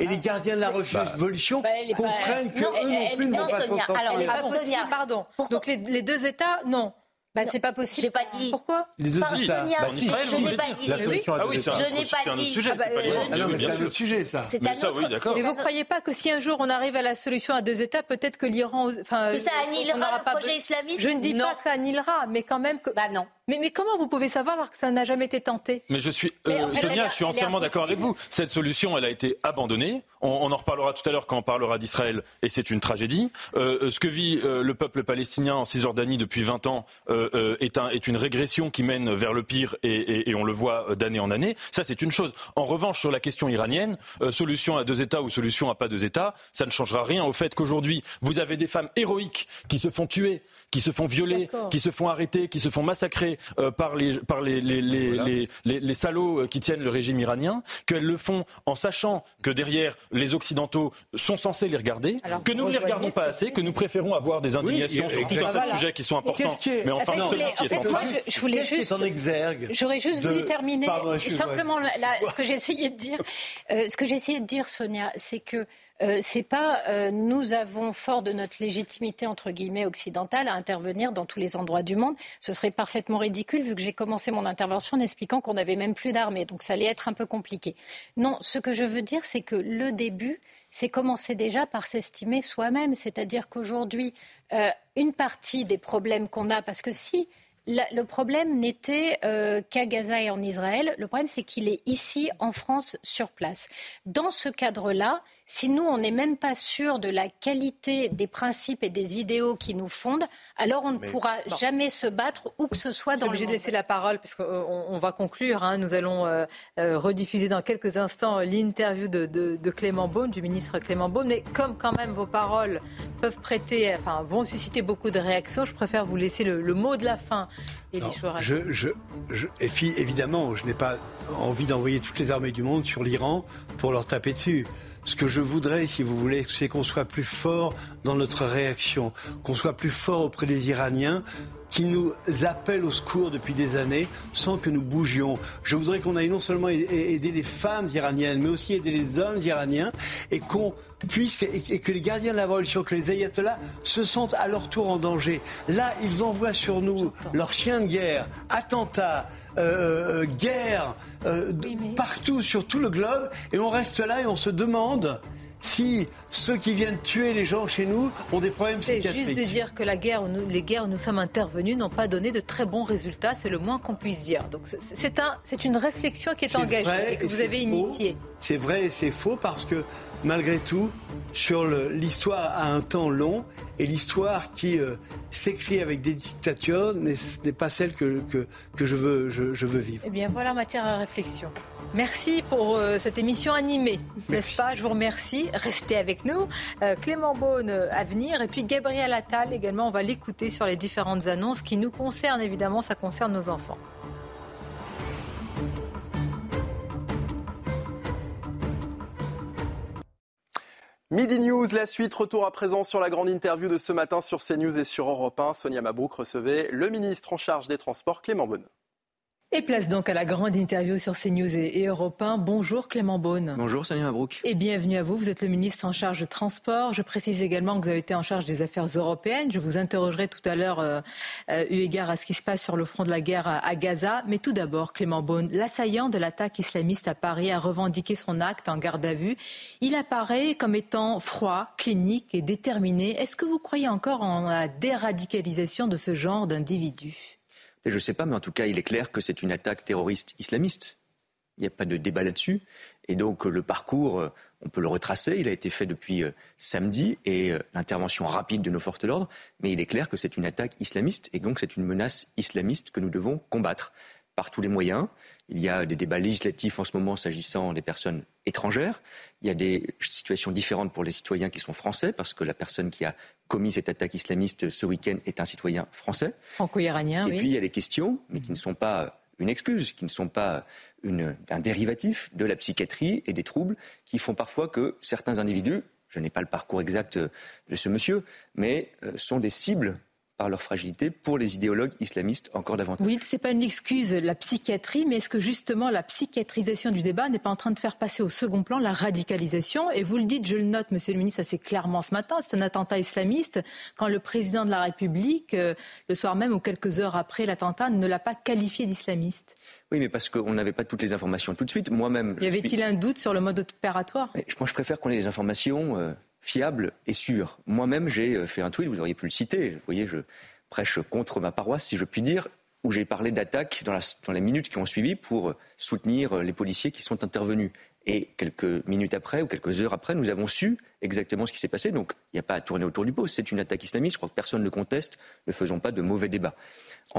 et les gardiens de la révolution bah, comprennent qu'eux non plus ne vont pas s'en sortir. Alors, les pardon. Donc les deux États, non. Bah, c'est pas possible. J'ai pas dit. Pourquoi Les deux États. Sonia, bah, je n'ai pas dit. La solution ah oui, je n'ai pas dit. Sujet, ah, bah, non, mais c'est un autre sujet, ça. C'est un autre. Mais vous croyez pas que si un jour on arrive à la solution à deux États, peut-être que l'Iran, enfin, que ça annihilera le projet islamiste Je ne dis pas que ça annihilera, mais quand même que. Bah non. Mais, mais, comment vous pouvez savoir alors que ça n'a jamais été tenté? Mais je suis, euh, Sonia, je suis entièrement d'accord avec vous. Cette solution, elle a été abandonnée. On, en reparlera tout à l'heure quand on parlera d'Israël, et c'est une tragédie. Euh, ce que vit euh, le peuple palestinien en Cisjordanie depuis 20 ans, est, un, est, une régression qui mène vers le pire et, on le voit d'année en année. Ça, c'est une chose. En revanche, sur la question iranienne, solution à deux États ou solution à pas deux États, ça ne changera rien au fait qu'aujourd'hui, vous avez des femmes héroïques qui se font tuer, qui se font violer, qui se font arrêter, qui se font massacrer par les, par les, les, les, les salauds qui tiennent le régime iranien, qu'elles le font en sachant que derrière les Occidentaux sont censés les regarder, que nous ne les regardons pas assez, que nous préférons avoir des indignations sur tout un tas de sujets qui sont importants. Mais enfin, celui-ci est central. Je voulais juste. J'aurais juste voulu terminer. Simplement, ce que essayé de dire, euh, ce que essayé de dire, Sonia, c'est que euh, c'est pas euh, nous avons fort de notre légitimité entre guillemets occidentale à intervenir dans tous les endroits du monde. Ce serait parfaitement ridicule vu que j'ai commencé mon intervention en expliquant qu'on n'avait même plus d'armée, donc ça allait être un peu compliqué. Non, ce que je veux dire, c'est que le début, c'est commencer déjà par s'estimer soi-même, c'est-à-dire qu'aujourd'hui, euh, une partie des problèmes qu'on a, parce que si le problème n'était qu'à Gaza et en Israël. Le problème, c'est qu'il est ici, en France, sur place. Dans ce cadre-là, si nous, on n'est même pas sûr de la qualité des principes et des idéaux qui nous fondent, alors on ne pourra jamais se battre où que ce soit dans le obligé de laisser la parole, puisqu'on on va conclure. Hein. Nous allons euh, euh, rediffuser dans quelques instants l'interview de, Clément Beaune, du ministre Clément Beaune. Mais comme quand même vos paroles peuvent prêter, enfin, vont susciter beaucoup de réactions, je préfère vous laisser le, mot de la fin. je, je, je, évidemment, je n'ai pas envie d'envoyer toutes les armées du monde sur l'Iran pour leur taper dessus. Ce que je voudrais, si vous voulez, c'est qu'on soit plus fort dans notre réaction, qu'on soit plus fort auprès des Iraniens qui nous appellent au secours depuis des années sans que nous bougions. Je voudrais qu'on aille non seulement aider les femmes iraniennes, mais aussi aider les hommes iraniens et qu'on puisse, et que les gardiens de la révolution, que les ayatollahs se sentent à leur tour en danger. Là, ils envoient sur nous leurs chiens de guerre, attentats, euh, euh, guerre euh, partout sur tout le globe et on reste là et on se demande si ceux qui viennent tuer les gens chez nous ont des problèmes psychiatriques. C'est juste de dire que la guerre, les guerres où nous sommes intervenus n'ont pas donné de très bons résultats, c'est le moins qu'on puisse dire. Donc c'est un, une réflexion qui est, engagée et que vous avez initiée. C'est vrai et c'est faux parce que malgré tout, sur l'histoire à un temps long et l'histoire qui euh, s'écrit avec des dictatures n'est pas celle que, que, je, veux, je, veux vivre. Eh bien voilà matière à réflexion. Merci pour euh, cette émission animée, n'est-ce pas? Je vous remercie. Restez avec nous. Euh, Clément Beaune à venir et puis Gabriel Attal également. On va l'écouter sur les différentes annonces qui nous concernent évidemment. Ça concerne nos enfants. Midi News, la suite, retour à présent sur la grande interview de ce matin sur CNews et sur Europe 1. Sonia Mabrouk recevait le ministre en charge des Transports, Clément Beaune. Et place donc à la grande interview sur CNews et, et Europe 1. Bonjour Clément Beaune. Bonjour Sonia Mabrouk. Et bienvenue à vous. Vous êtes le ministre en charge de transport. Je précise également que vous avez été en charge des affaires européennes. Je vous interrogerai tout à l'heure, euh, euh, eu égard à ce qui se passe sur le front de la guerre à, Gaza. Mais tout d'abord, Clément Beaune, l'assaillant de l'attaque islamiste à Paris a revendiqué son acte en garde à vue. Il apparaît comme étant froid, clinique et déterminé. Est-ce que vous croyez encore en la déradicalisation de ce genre d'individus? Je ne sais pas, mais en tout cas, il est clair que c'est une attaque terroriste islamiste. Il n'y a pas de débat là-dessus. Et donc, le parcours, euh, on peut le retracer. Il a été fait depuis euh, samedi et euh, l'intervention rapide de nos forces de l'ordre. Mais il est clair que c'est une attaque islamiste et donc c'est une menace islamiste que nous devons combattre par tous les moyens. Il y a des débats législatifs en ce moment s'agissant des personnes étrangères. Il y a des situations différentes pour les citoyens qui sont français, parce que la personne qui a commis cette attaque islamiste ce week-end est un citoyen français. Franco-iranien, Et puis il y a les questions, mais qui ne sont pas une excuse, qui ne sont pas un dérivatif de la psychiatrie et des troubles qui font parfois que certains individus, je n'ai pas le parcours exact de ce monsieur, mais euh, sont des cibles par leur fragilité pour les idéologues islamistes encore davantage. Oui, ce n'est pas une excuse, la psychiatrie, mais est-ce que justement la psychiatrisation du débat n'est pas en train de faire passer au second plan la radicalisation? Et vous le dites, je le note, monsieur le ministre, assez clairement ce matin, c'est un attentat islamiste quand le président de la République, euh, le soir même ou quelques heures après l'attentat, ne l'a pas qualifié d'islamiste. Oui, mais parce qu'on n'avait pas toutes les informations tout de suite. Moi-même. Y avait-il un doute sur le mode opératoire? Moi, je préfère qu'on ait les informations. Euh, fiable et sûr. Moi-même, j'ai euh, fait un tweet, vous auriez pu le citer, vous voyez, je prêche contre ma paroisse, si je puis dire, où j'ai parlé d'attaques dans, les minutes qui ont suivi pour soutenir euh, les policiers qui sont intervenus. Et quelques minutes après ou quelques heures après, nous avons su exactement ce qui s'est passé. Donc, il n'y a pas à tourner autour du pot. C'est une attaque islamiste. Je crois que personne ne le conteste. Ne faisons pas de mauvais débats.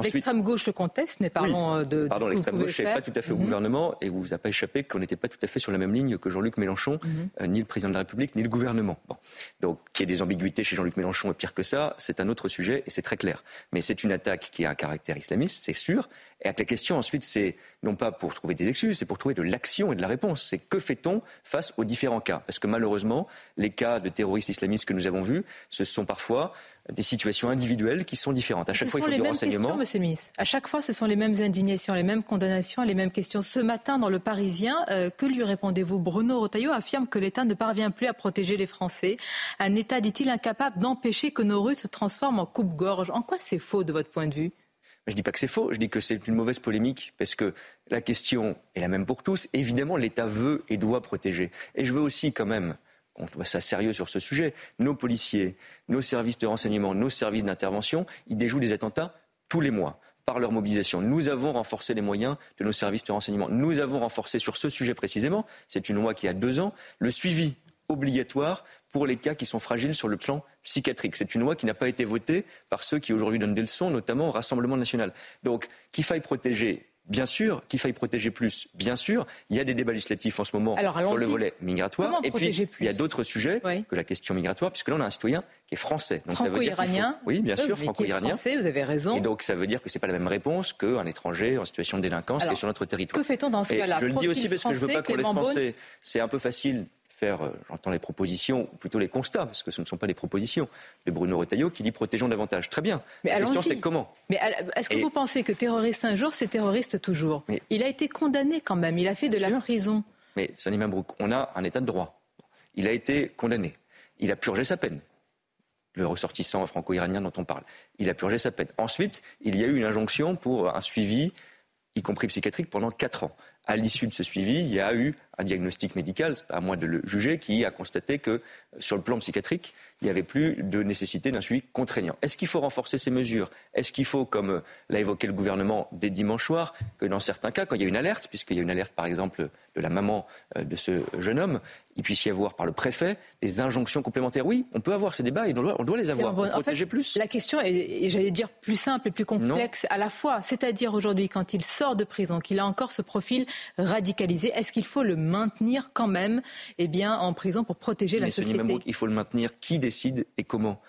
L'extrême gauche le conteste, mais parlons euh, de. Pardon, l'extrême gauche n'est pas tout à fait au mhm. gouvernement et vous a pas échappé qu'on n'était pas tout à fait sur la même ligne que Jean-Luc Mélenchon, mhm. euh, ni le président de la République, ni le gouvernement. Bon. Donc, qu'il y ait des ambiguïtés chez Jean-Luc Mélenchon et pire que ça, c'est un autre sujet et c'est très clair. Mais c'est une attaque qui a un caractère islamiste, c'est sûr. Et la question ensuite, c'est non pas pour trouver des excuses, c'est pour trouver de l'action et de la réponse. C'est que fait-on face aux différents cas? Parce que malheureusement, les cas de terroristes islamistes que nous avons vus, ce sont parfois des situations individuelles qui sont différentes. À chaque fois, il faut du renseignement. Questions, monsieur À chaque fois, ce sont les mêmes indignations, les mêmes condamnations, les mêmes questions. Ce matin, dans Le Parisien, euh, que lui répondez-vous? Bruno Rotaillot affirme que l'État ne parvient plus à protéger les Français. Un État, dit-il, incapable d'empêcher que nos rues se transforment en coupe-gorge. En quoi c'est faux de votre point de vue? Je ne dis pas que c'est faux, je dis que c'est une mauvaise polémique, parce que la question est la même pour tous. Évidemment, l'État veut et doit protéger. Et je veux aussi quand même on doit ça sérieux sur ce sujet, nos policiers, nos services de renseignement, nos services d'intervention, ils déjouent des attentats tous les mois par leur mobilisation. Nous avons renforcé les moyens de nos services de renseignement. Nous avons renforcé sur ce sujet précisément, c'est une loi qui a deux ans, le suivi obligatoire pour les cas qui sont fragiles sur le plan psychiatrique. C'est une loi qui n'a pas été votée par ceux qui aujourd'hui donnent des leçons, notamment au Rassemblement national. Donc, qu'il faille protéger Bien sûr qu'il faille protéger plus, bien sûr. Il y a des débats législatifs en ce moment sur le volet migratoire. et puis, il y a d'autres sujets que la question migratoire, puisque là, on a un citoyen qui est français. Franco-iranien Oui, bien sûr, franco-iranien. Vous avez raison. Et donc, ça veut dire que ce n'est pas la même réponse qu'un étranger en situation de délinquance qui est sur notre territoire. Que fait-on dans ce cas-là? Je le dis aussi parce que je ne veux pas qu'on laisse penser. C'est un peu facile faire, euh, j'entends les propositions, ou plutôt les constats, parce que ce ne sont pas des propositions, de Bruno Retailleau qui dit protégeons davantage. Très bien. Mais la question, c'est comment Mais est-ce que vous pensez que terroriste un jour, c'est terroriste toujours? Il a été condamné quand même, il a fait de la prison. Mais Sani Mabrouk, on a un état de droit. Il a été condamné. Il a purgé sa peine. Le ressortissant franco-iranien dont on parle. Il a purgé sa peine. Ensuite, il y a eu une injonction pour un suivi, y compris psychiatrique, pendant quatre ans. À l'issue de ce suivi, il y a eu un diagnostic médical, à moi de le juger, qui a constaté que sur le plan psychiatrique, il n'y avait plus de nécessité d'un suivi contraignant. Est-ce qu'il faut renforcer ces mesures? Est-ce qu'il faut, comme l'a évoqué le gouvernement dès dimanche soir, que dans certains cas, quand il y a une alerte, puisqu'il y a une alerte par exemple de la maman euh, de ce jeune homme, il puisse y avoir par le préfet des injonctions complémentaires? Oui, on peut avoir ces débats et on doit, les avoir pour protéger plus. La question est, j'allais dire, plus simple et plus complexe à la fois. C'est-à-dire aujourd'hui, quand il sort de prison, qu'il a encore ce profil radicalisé, est-ce qu'il faut le maintenir quand même eh bien, en prison pour protéger la société Il faut le maintenir. Qui décide et comment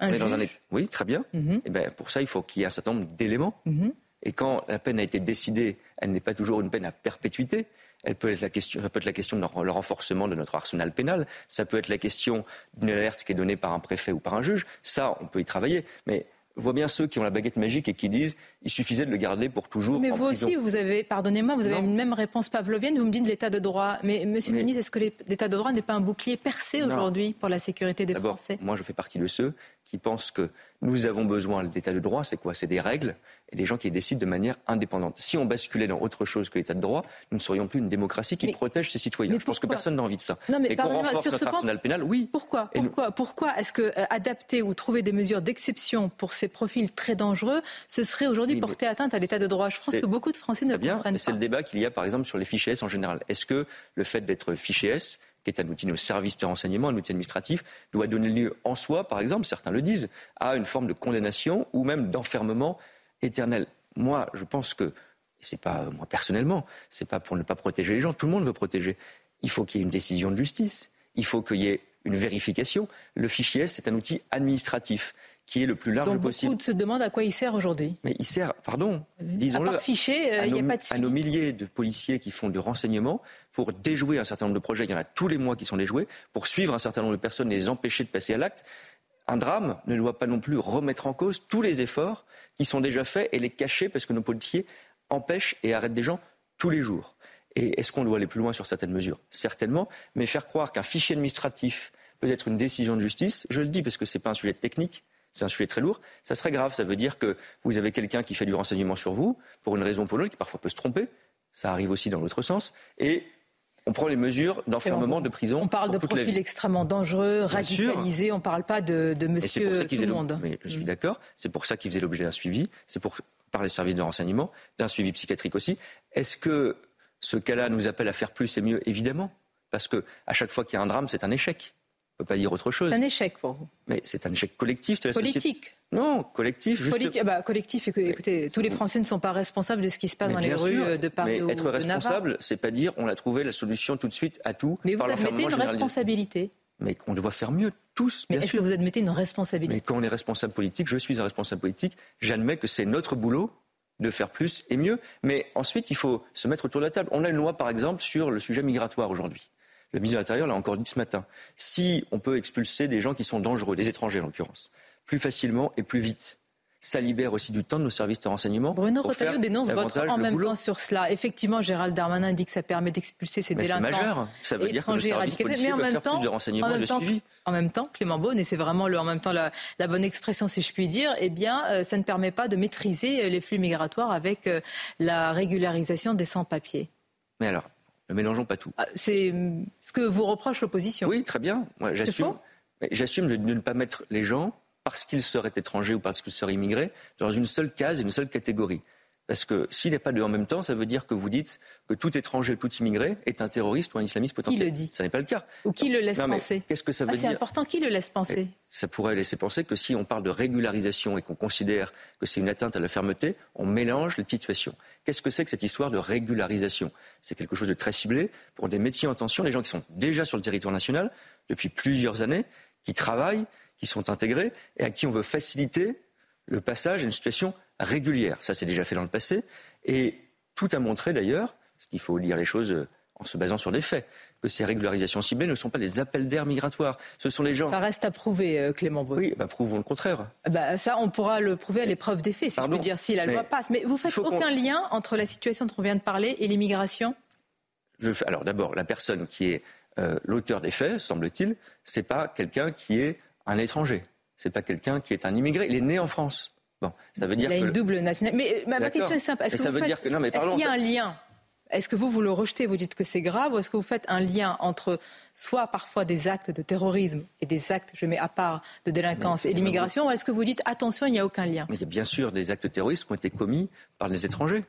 un juge. Dans un... Oui, très bien. Mhm. eh ben, pour ça, il faut qu'il y ait un certain nombre d'éléments. Mhm. Et quand la peine a été décidée, elle n'est pas toujours une peine à perpétuité. Elle peut être la question, ça peut être la question de le renforcement de notre arsenal pénal. Ça peut être la question d'une alerte qui est donnée par un préfet ou par un juge. Ça, on peut y travailler. Mais voit bien ceux qui ont la baguette magique et qui disent il suffisait de le garder pour toujours. Mais vous aussi, vous avez, pardonnez-moi, vous avez une même réponse pavlovienne. Vous me dites l'état de droit. Mais Monsieur le ministre, est-ce que l'état de droit n'est pas un bouclier percé aujourd'hui pour la sécurité des Français? Moi, je fais partie de ceux qui pensent que nous avons besoin de l'état de droit. C'est quoi? C'est des règles et des gens qui décident de manière indépendante. Si on basculait dans autre chose que l'état de droit, nous ne serions plus une démocratie qui protège ses citoyens. Je pense que personne n'a envie de ça. Non, mais, qu'on renforce notre arsenal pénal, oui. Pourquoi Pourquoi, pourquoi est-ce que euh, adapter ou trouver des mesures d'exception pour ces profils très dangereux, ce serait aujourd'hui porter atteinte à l'état de droit? Je pense que beaucoup de Français ne bien, comprennent pas. C'est le débat qu'il y a par exemple sur les fichiers S en général. Est-ce que le fait d'être fiché S qui est un outil de service de renseignement, un outil administratif, doit donner lieu en soi, par exemple, certains le disent, à une forme de condamnation ou même d'enfermement éternel. Moi, je pense que, et c'est pas moi personnellement, c'est pas pour ne pas protéger les gens, tout le monde veut protéger. Il faut qu'il y ait une décision de justice, il faut qu'il y ait une vérification. Le fichier, c'est un outil administratif qui est le plus large Donc possible. Beaucoup se demandent à quoi il sert aujourd'hui. Mais il sert, pardon, disons-le, à, fichier, euh, a pas de à nos milliers de policiers qui font du renseignement pour déjouer un certain nombre de projets. Il y en a tous les mois qui sont déjoués pour suivre un certain nombre de personnes, les empêcher de passer à l'acte. Un drame ne doit pas non plus remettre en cause tous les efforts qui sont déjà faits et les cacher parce que nos policiers empêchent et arrêtent des gens tous les jours. Et est-ce qu'on doit aller plus loin sur certaines mesures? Certainement, mais faire croire qu'un fichier administratif peut être une décision de justice, je le dis parce que ce n'est pas un sujet technique, c'est un sujet très lourd, ça serait grave. Ça veut dire que vous avez quelqu'un qui fait du renseignement sur vous, pour une raison ou pour l'autre, qui parfois peut se tromper, ça arrive aussi dans l'autre sens, et on prend les mesures d'enfermement de prison. On parle de profils extrêmement dangereux, radicalisés, on ne parle pas de, de monsieur tout le monde. Mais je suis d'accord, c'est pour ça qu'il faisait l'objet d'un suivi, c'est pour par les services de renseignement, d'un suivi psychiatrique aussi. Est-ce que Ce cas-là nous appelle à faire plus et mieux, évidemment, parce que à chaque fois qu'il y a un drame, c'est un échec. On ne peut pas dire autre chose. C'est un échec pour vous. Mais c'est un échec collectif de la Politique. société. Non, collectif. Juste... Politique, bah, collectif, écoutez, tous les Français ne sont pas responsables de ce qui se passe Mais dans les rues sûr. de Paris Mais ou être de responsable, c'est pas dire on a trouvé la solution tout de suite à tout. Mais vous admettez une responsabilité. Mais on doit faire mieux, tous, Mais est-ce que vous admettez une Mais responsabilité quand on est responsable politique, je suis un responsable politique, j'admets que c'est notre boulot de faire plus et mieux. Mais ensuite, il faut se mettre autour de la table. On a une loi, par exemple, sur le sujet migratoire aujourd'hui. Le ministre de l'Intérieur l'a encore dit ce matin. Si on peut expulser des gens qui sont dangereux, des étrangers en l'occurrence, plus facilement et plus vite, ça libère aussi du temps de nos services de renseignement. Bruno Retailleau dénonce votre en même boulot. temps sur cela. Effectivement, Gérald Darmanin dit que ça permet d'expulser ces Mais c'est délinquants majeur. Ça veut dire que le service Mais en même faire plus temps, de renseignements en et même de temps, suivi. en même temps, Clément Beaune, et c'est vraiment le, en même temps la, la bonne expression, si je puis dire, eh bien, euh, ça ne permet pas de maîtriser euh, les flux migratoires avec euh, la régularisation des sans-papiers. Mais alors, ne mélangeons pas tout. Ah, C'est hum, ce que vous reproche l'opposition. Oui, très bien. Moi, j'assume. J'assume de, de ne pas mettre les gens, parce qu'ils seraient étrangers ou parce qu'ils seraient immigrés, dans une seule case, une seule catégorie. Parce que s'il a pas de en même temps, ça veut dire que vous dites que tout étranger, tout immigré est un terroriste ou un islamiste potentiel. le dit Ça n'est pas le cas. Ou qui le laisse Non, penser Qu'est-ce que ça Ah, veut C'est dire important. Qui le laisse penser ça pourrait laisser penser que si on parle de régularisation et qu'on considère que c'est une atteinte à la fermeté, on mélange les situations. Qu'est-ce que c'est que cette histoire de régularisation? C'est quelque chose de très ciblé pour des métiers en tension, les gens qui sont déjà sur le territoire national depuis plusieurs années, qui travaillent, qui sont intégrés et à qui on veut faciliter le passage à une situation régulière. Ça, c'est déjà fait dans le passé. Et tout a montré d'ailleurs, parce qu'il faut dire les choses euh, en se basant sur des faits, que ces régularisations ciblées ne sont pas des appels d'air migratoires. Ce sont les gens. Ça reste à prouver, euh, Clément Beaune. Oui, bah, prouvons le contraire. Bah, ça, on pourra le prouver à l'épreuve des faits, si Pardon, je peux dire, si la loi passe. Mais vous faites aucun lien entre la situation dont on vient de parler et l'immigration? Je alors d'abord, la personne qui est euh, l'auteur des faits, semble-t-il, c'est pas quelqu'un qui est un étranger. C'est pas quelqu'un qui est un immigré. Il est né en France. Bon, ça veut dire Il a que une double nationalité. Mais euh, ma, question est simple. Est-ce que ça vous veut faites- dire que- non, mais Est-ce parlons, qu'il y a un lien? Est-ce que vous, vous le rejetez, vous dites que c'est grave, ou est-ce que vous faites un lien entre soit parfois des actes de terrorisme et des actes, je mets à part, de délinquance et l'immigration, ou est-ce que vous dites attention, il n'y a aucun lien? Mais il y a bien sûr des actes terroristes qui ont été commis par des étrangers.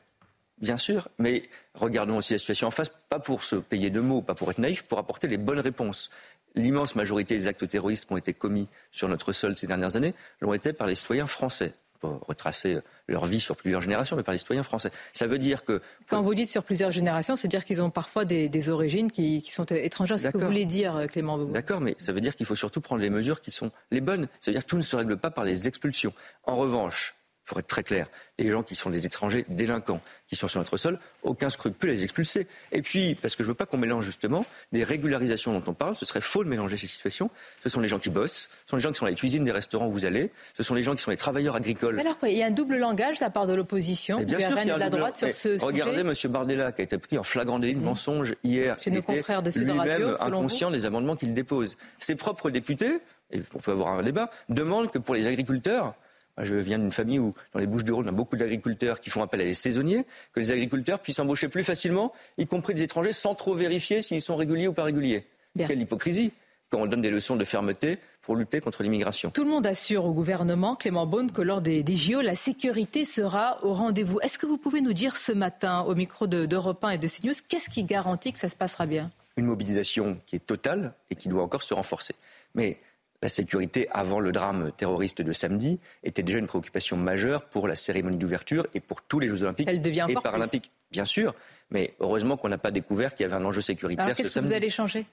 Bien sûr. Mais regardons aussi la situation en face, pas pour se payer de mots, pas pour être naïf, pour apporter les bonnes réponses. L'immense majorité des actes terroristes qui ont été commis sur notre sol ces dernières années l'ont été par les citoyens français. Retracer leur vie sur plusieurs générations, mais par les citoyens français. Ça veut dire que Quand vous dites sur plusieurs générations, c'est-à-dire qu'ils ont parfois des, des origines qui, qui sont étrangères. C'est ce que vous voulez dire, euh, Clément D'accord, mais ça veut dire qu'il faut surtout prendre les mesures qui sont les bonnes. Ça veut dire que tout ne se règle pas par les expulsions. En revanche, pour être très clair, les gens qui sont des étrangers délinquants, qui sont sur notre sol, aucun scrupule à les expulser. Et puis, parce que je ne veux pas qu'on mélange justement des régularisations dont on parle, ce serait faux de mélanger ces situations. Ce sont les gens qui bossent, ce sont les gens qui sont dans les cuisines des restaurants où vous allez, ce sont les gens qui sont les travailleurs agricoles. Mais alors quoi Il y a un double langage de la part de l'opposition, du RN et de la droite sur ce Regardez sujet. M. Bardella qui a été pris en flagrant délit de mensonge hier. Chez nos confrères de Sud Radio, inconscient des amendements qu'il dépose. Ses propres députés, et on peut avoir un débat, demandent que pour les agriculteurs, je viens d'une famille où, dans les Bouches-du-Rhône, on a beaucoup d'agriculteurs qui font appel à des saisonniers, que les agriculteurs puissent embaucher plus facilement, y compris des étrangers, sans trop vérifier s'ils sont réguliers ou pas réguliers. Bien. Quelle hypocrisie quand on donne des leçons de fermeté pour lutter contre l'immigration. Tout le monde assure au gouvernement, Clément Beaune, que lors des, des JO, la sécurité sera au rendez-vous. Est-ce que vous pouvez nous dire ce matin, au micro de- d'Europe 1 et de CNews, qu'est-ce qui garantit que ça se passera bien? Une mobilisation qui est totale et qui doit encore se renforcer. Mais la sécurité, avant le drame terroriste de samedi, était déjà une préoccupation majeure pour la cérémonie d'ouverture et pour tous les Jeux Olympiques Elle devient et Paralympiques. Bien sûr, mais heureusement qu'on n'a pas découvert qu'il y avait un enjeu sécuritaire Alors ce qu'est-ce que vous allez changer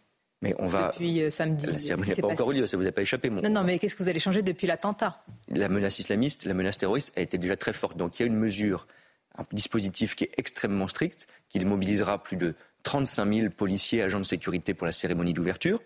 Mais on va. depuis euh, samedi La cérémonie n'a pas encore eu lieu, ça vous a pas échappé. Mon... Non, non, mais qu'est-ce que vous allez changer depuis l'attentat? La menace islamiste, la menace terroriste a été déjà très forte. Donc il y a une mesure, un dispositif qui est extrêmement strict, qui mobilisera plus de 35 000 policiers, agents de sécurité pour la cérémonie d'ouverture.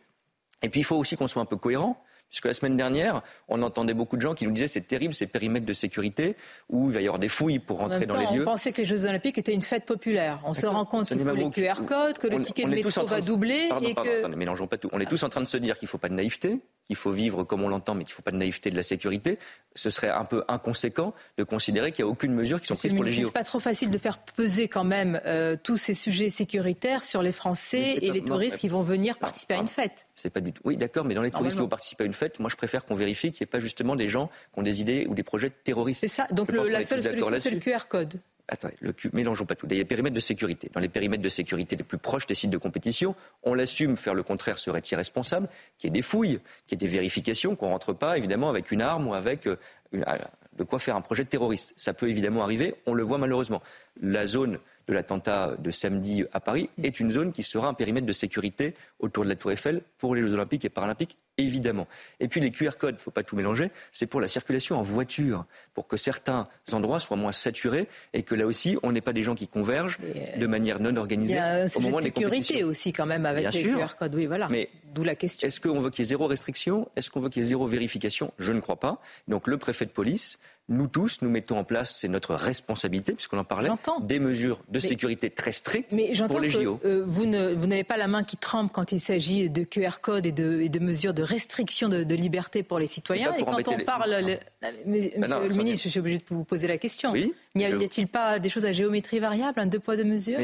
Et puis il faut aussi qu'on soit un peu cohérent. Puisque la semaine dernière, on entendait beaucoup de gens qui nous disaient c'est terrible ces périmètres de sécurité où il va y avoir des fouilles pour En rentrer dans les on lieux. pensait que les Jeux Olympiques étaient une fête populaire. On se rend compte qu'il faut les QR codes, que le on- ticket on de métro va de- doubler Pardon, et pardon, que... attendez, mélangeons pas tout. On est tous en train de se dire qu'il ne faut pas de naïveté, qu'il faut vivre comme on l'entend, mais qu'il ne faut pas de naïveté de la sécurité. Ce serait un peu inconséquent de considérer qu'il n'y a aucune mesure qui sont prises pour les JO. C'est pas trop facile de faire peser quand même euh, tous ces sujets sécuritaires sur les Français et pas- les touristes qui vont venir participer à une ah. fête. C'est pas du tout. Oui, d'accord, mais dans les touristes qui vont participer à une fête, moi je préfère qu'on vérifie qu'il n'y ait pas justement des gens qui ont des idées ou des projets terroristes. C'est ça. Donc le- la seule solution, c'est le. QR code. Attendez, mélangeons pas tout. Il y a des périmètres de sécurité. Dans les périmètres de sécurité les plus proches des sites de compétition, on l'assume, faire le contraire serait irresponsable, qu'il y ait des fouilles, qu'il y ait des vérifications, qu'on rentre pas évidemment avec une arme ou avec euh, euh, de quoi faire un projet terroriste. Ça peut évidemment arriver, on le voit malheureusement. La zone de l'attentat de samedi à Paris est une zone qui sera un périmètre de sécurité autour de la Tour Eiffel pour les Jeux Olympiques et Paralympiques, évidemment. Et puis les QR codes, il ne faut pas tout mélanger, c'est pour la circulation en voiture, pour que certains endroits soient moins saturés et que là aussi, on n'ait pas des gens qui convergent euh, de manière non organisée. Il y a un au moment de sécurité aussi quand même avec les QR codes, oui, voilà. Mais D'où la question. Est-ce qu'on veut qu'il y ait zéro restriction? Est-ce qu'on veut qu'il y ait zéro vérification? Je ne crois pas. Donc le préfet de police nous tous, nous mettons en place, c'est notre responsabilité, puisqu'on en parlait, des mesures de sécurité très strictes mais pour les JO. Que, euh, vous, n'avez pas la main qui tremble quand il s'agit de QR code et de, mesures de restriction de, liberté pour les citoyens. Et, quand on parle, le, monsieur ben le ministre, je suis obligé de vous poser la question. Oui, N'y a-t-il pas des choses à géométrie variable, un deux poids deux mesures?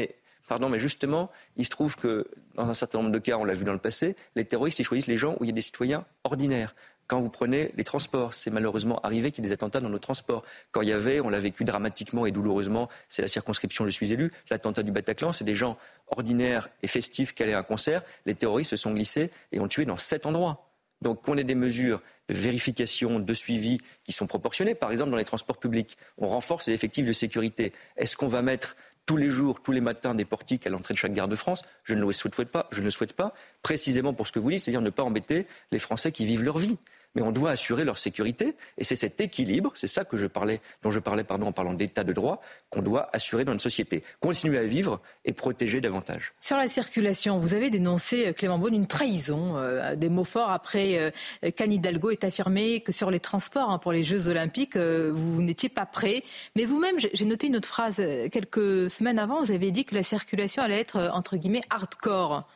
Pardon, mais justement, il se trouve que dans un certain nombre de cas, on l'a vu dans le passé, les terroristes ils choisissent les gens où il y a des citoyens ordinaires. Quand vous prenez les transports, c'est malheureusement arrivé qu'il y ait des attentats dans nos transports. Quand il y avait, on l'a vécu dramatiquement et douloureusement, c'est la circonscription Je suis élu, l'attentat du Bataclan, c'est des gens ordinaires et festifs qui allaient à un concert. Les terroristes se sont glissés et ont tué dans sept endroits. Donc qu'on ait des mesures de vérification, de suivi qui sont proportionnées, par exemple dans les transports publics, on renforce les effectifs de sécurité. Est-ce qu'on va mettre tous les jours, tous les matins des portiques à l'entrée de chaque gare de France? Je ne le pas, je ne le souhaite pas, précisément pour ce que vous dites, c'est-à-dire ne pas embêter les Français qui vivent leur vie mais on doit assurer leur sécurité. Et c'est cet équilibre, c'est ça que je parlais, dont je parlais pardon, en parlant d'état de droit, qu'on doit assurer dans une société. Continuer à vivre et protéger davantage. Sur la circulation, vous avez dénoncé, euh, Clément Beaune, une trahison, euh, des mots forts après euh, qu'Anne Hidalgo ait affirmé que sur les transports hein, pour les Jeux Olympiques, vous n'étiez pas prêt. Mais vous-même, j'ai noté une autre phrase. Quelques semaines avant, vous avez dit que la circulation allait être, entre guillemets, hardcore.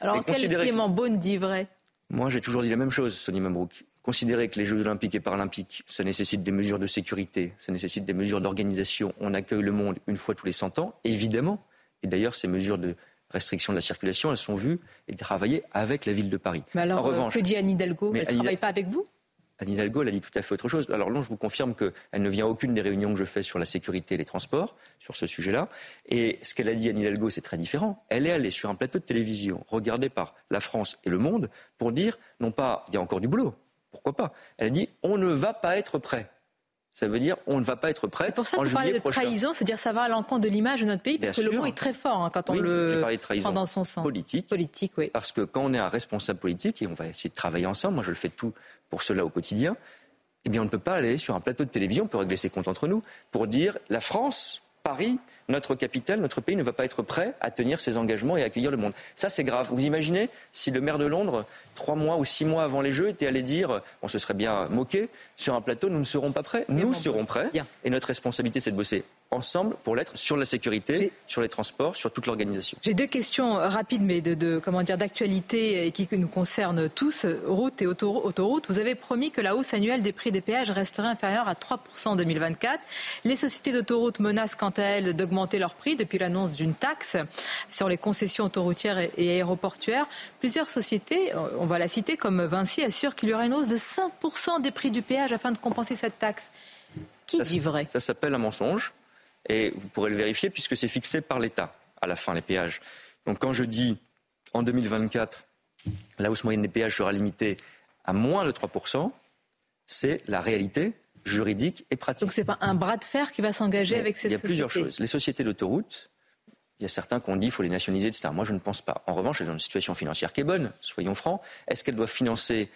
Alors, quel Clément Beaune dit vrai? Moi, j'ai toujours dit la même chose, Sonny Mabrouk considérer que les Jeux olympiques et paralympiques, ça nécessite des mesures de sécurité, ça nécessite des mesures d'organisation. On accueille le monde une fois tous les 100 ans, évidemment. Et d'ailleurs, ces mesures de restriction de la circulation, elles sont vues et travaillées avec la ville de Paris. Mais alors, en revanche, que dit Anne Hidalgo? Elle ne travaille pas avec vous? Anne Hidalgo, elle a dit tout à fait autre chose. Alors là, je vous confirme qu'elle ne vient à aucune des réunions que je fais sur la sécurité et les transports, sur ce sujet-là. Et ce qu'elle a dit, Anne Hidalgo, c'est très différent. Elle est allée sur un plateau de télévision, regardé par la France et le monde, pour dire, non pas, il y a encore du boulot, pourquoi pas Elle a dit on ne va pas être prêt. Ça veut dire on ne va pas être prêt. C'est pour ça que vous parlez de trahison, c'est-à-dire ça va à l'encontre de l'image de notre pays, parce que le mot est très fort hein, quand on le prend dans son sens. Politique. Politique, oui. Parce que quand on est un responsable politique, et on va essayer de travailler ensemble, moi je le fais tout pour cela au quotidien, eh bien on ne peut pas aller sur un plateau de télévision, on peut régler ses comptes entre nous, pour dire la France, Paris, notre capitale, notre pays ne va pas être prêt à tenir ses engagements et à accueillir le monde. Ça, c'est grave. Vous imaginez si le maire de Londres, trois mois ou six mois avant les Jeux, était allé dire, on se serait bien moqué, sur un plateau, nous ne serons pas prêts. Nous serons prêts. Et notre responsabilité, c'est de bosser ensemble pour l'être sur la sécurité, sur les transports, sur toute l'organisation. J'ai deux questions rapides, mais de, comment dire d'actualité et qui nous concernent tous. Route et autoroute. Vous avez promis que la hausse annuelle des prix des péages resterait inférieure à 3% en 2024. Les sociétés d'autoroutes menacent quant à elles d'augmenter leur prix depuis l'annonce d'une taxe sur les concessions autoroutières et aéroportuaires. Plusieurs sociétés, on va la citer, comme Vinci, assurent qu'il y aura une hausse de 5% des prix du péage afin de compenser cette taxe. Qui dit vrai? Ça s'appelle un mensonge et vous pourrez le vérifier puisque c'est fixé par l'État à la fin, les péages. Donc quand je dis en 2024, la hausse moyenne des péages sera limitée à moins de 3%, c'est la réalité juridique et pratique. Donc ce n'est pas un bras de fer qui va s'engager avec ces sociétés Il y a plusieurs choses. Les sociétés d'autoroutes, il y a certains qui ont dit qu'il faut les nationaliser, etc. Moi, je ne pense pas. En revanche, elles ont une situation financière qui est bonne, soyons francs. Est-ce qu'elles doivent financer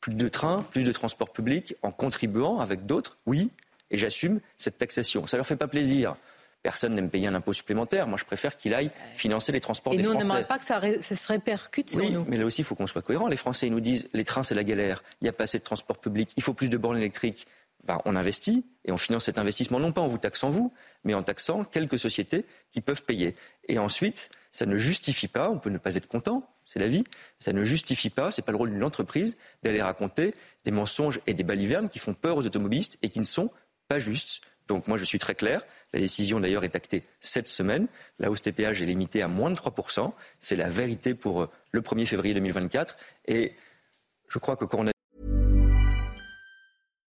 plus de trains, plus de transports publics en contribuant avec d'autres? Oui et j'assume cette taxation. Ça ne leur fait pas plaisir. Personne n'aime payer un impôt supplémentaire. Moi, je préfère qu'il aille financer les transports des Français. Et nous, on n'aimerait pas que ça, se répercute sur oui, nous. mais là aussi, il faut qu'on soit cohérent. Les Français, ils nous disent les trains, c'est la galère. Il n'y a pas assez de transports publics. Il faut plus de bornes électriques. Ben, on investit et on finance cet investissement non pas en vous taxant vous, mais en taxant quelques sociétés qui peuvent payer. Et ensuite, ça ne justifie pas, on peut ne pas être content, c'est la vie, ça ne justifie pas, ce n'est pas le rôle d'une entreprise d'aller raconter des mensonges et des balivernes qui font peur aux automobilistes et qui ne sont pas juste. Donc moi je suis très clair. La décision d'ailleurs est actée cette semaine. La hausse des péages est limitée à moins de 3%. C'est la vérité pour euh, le 1er février 2024. Et je crois que quand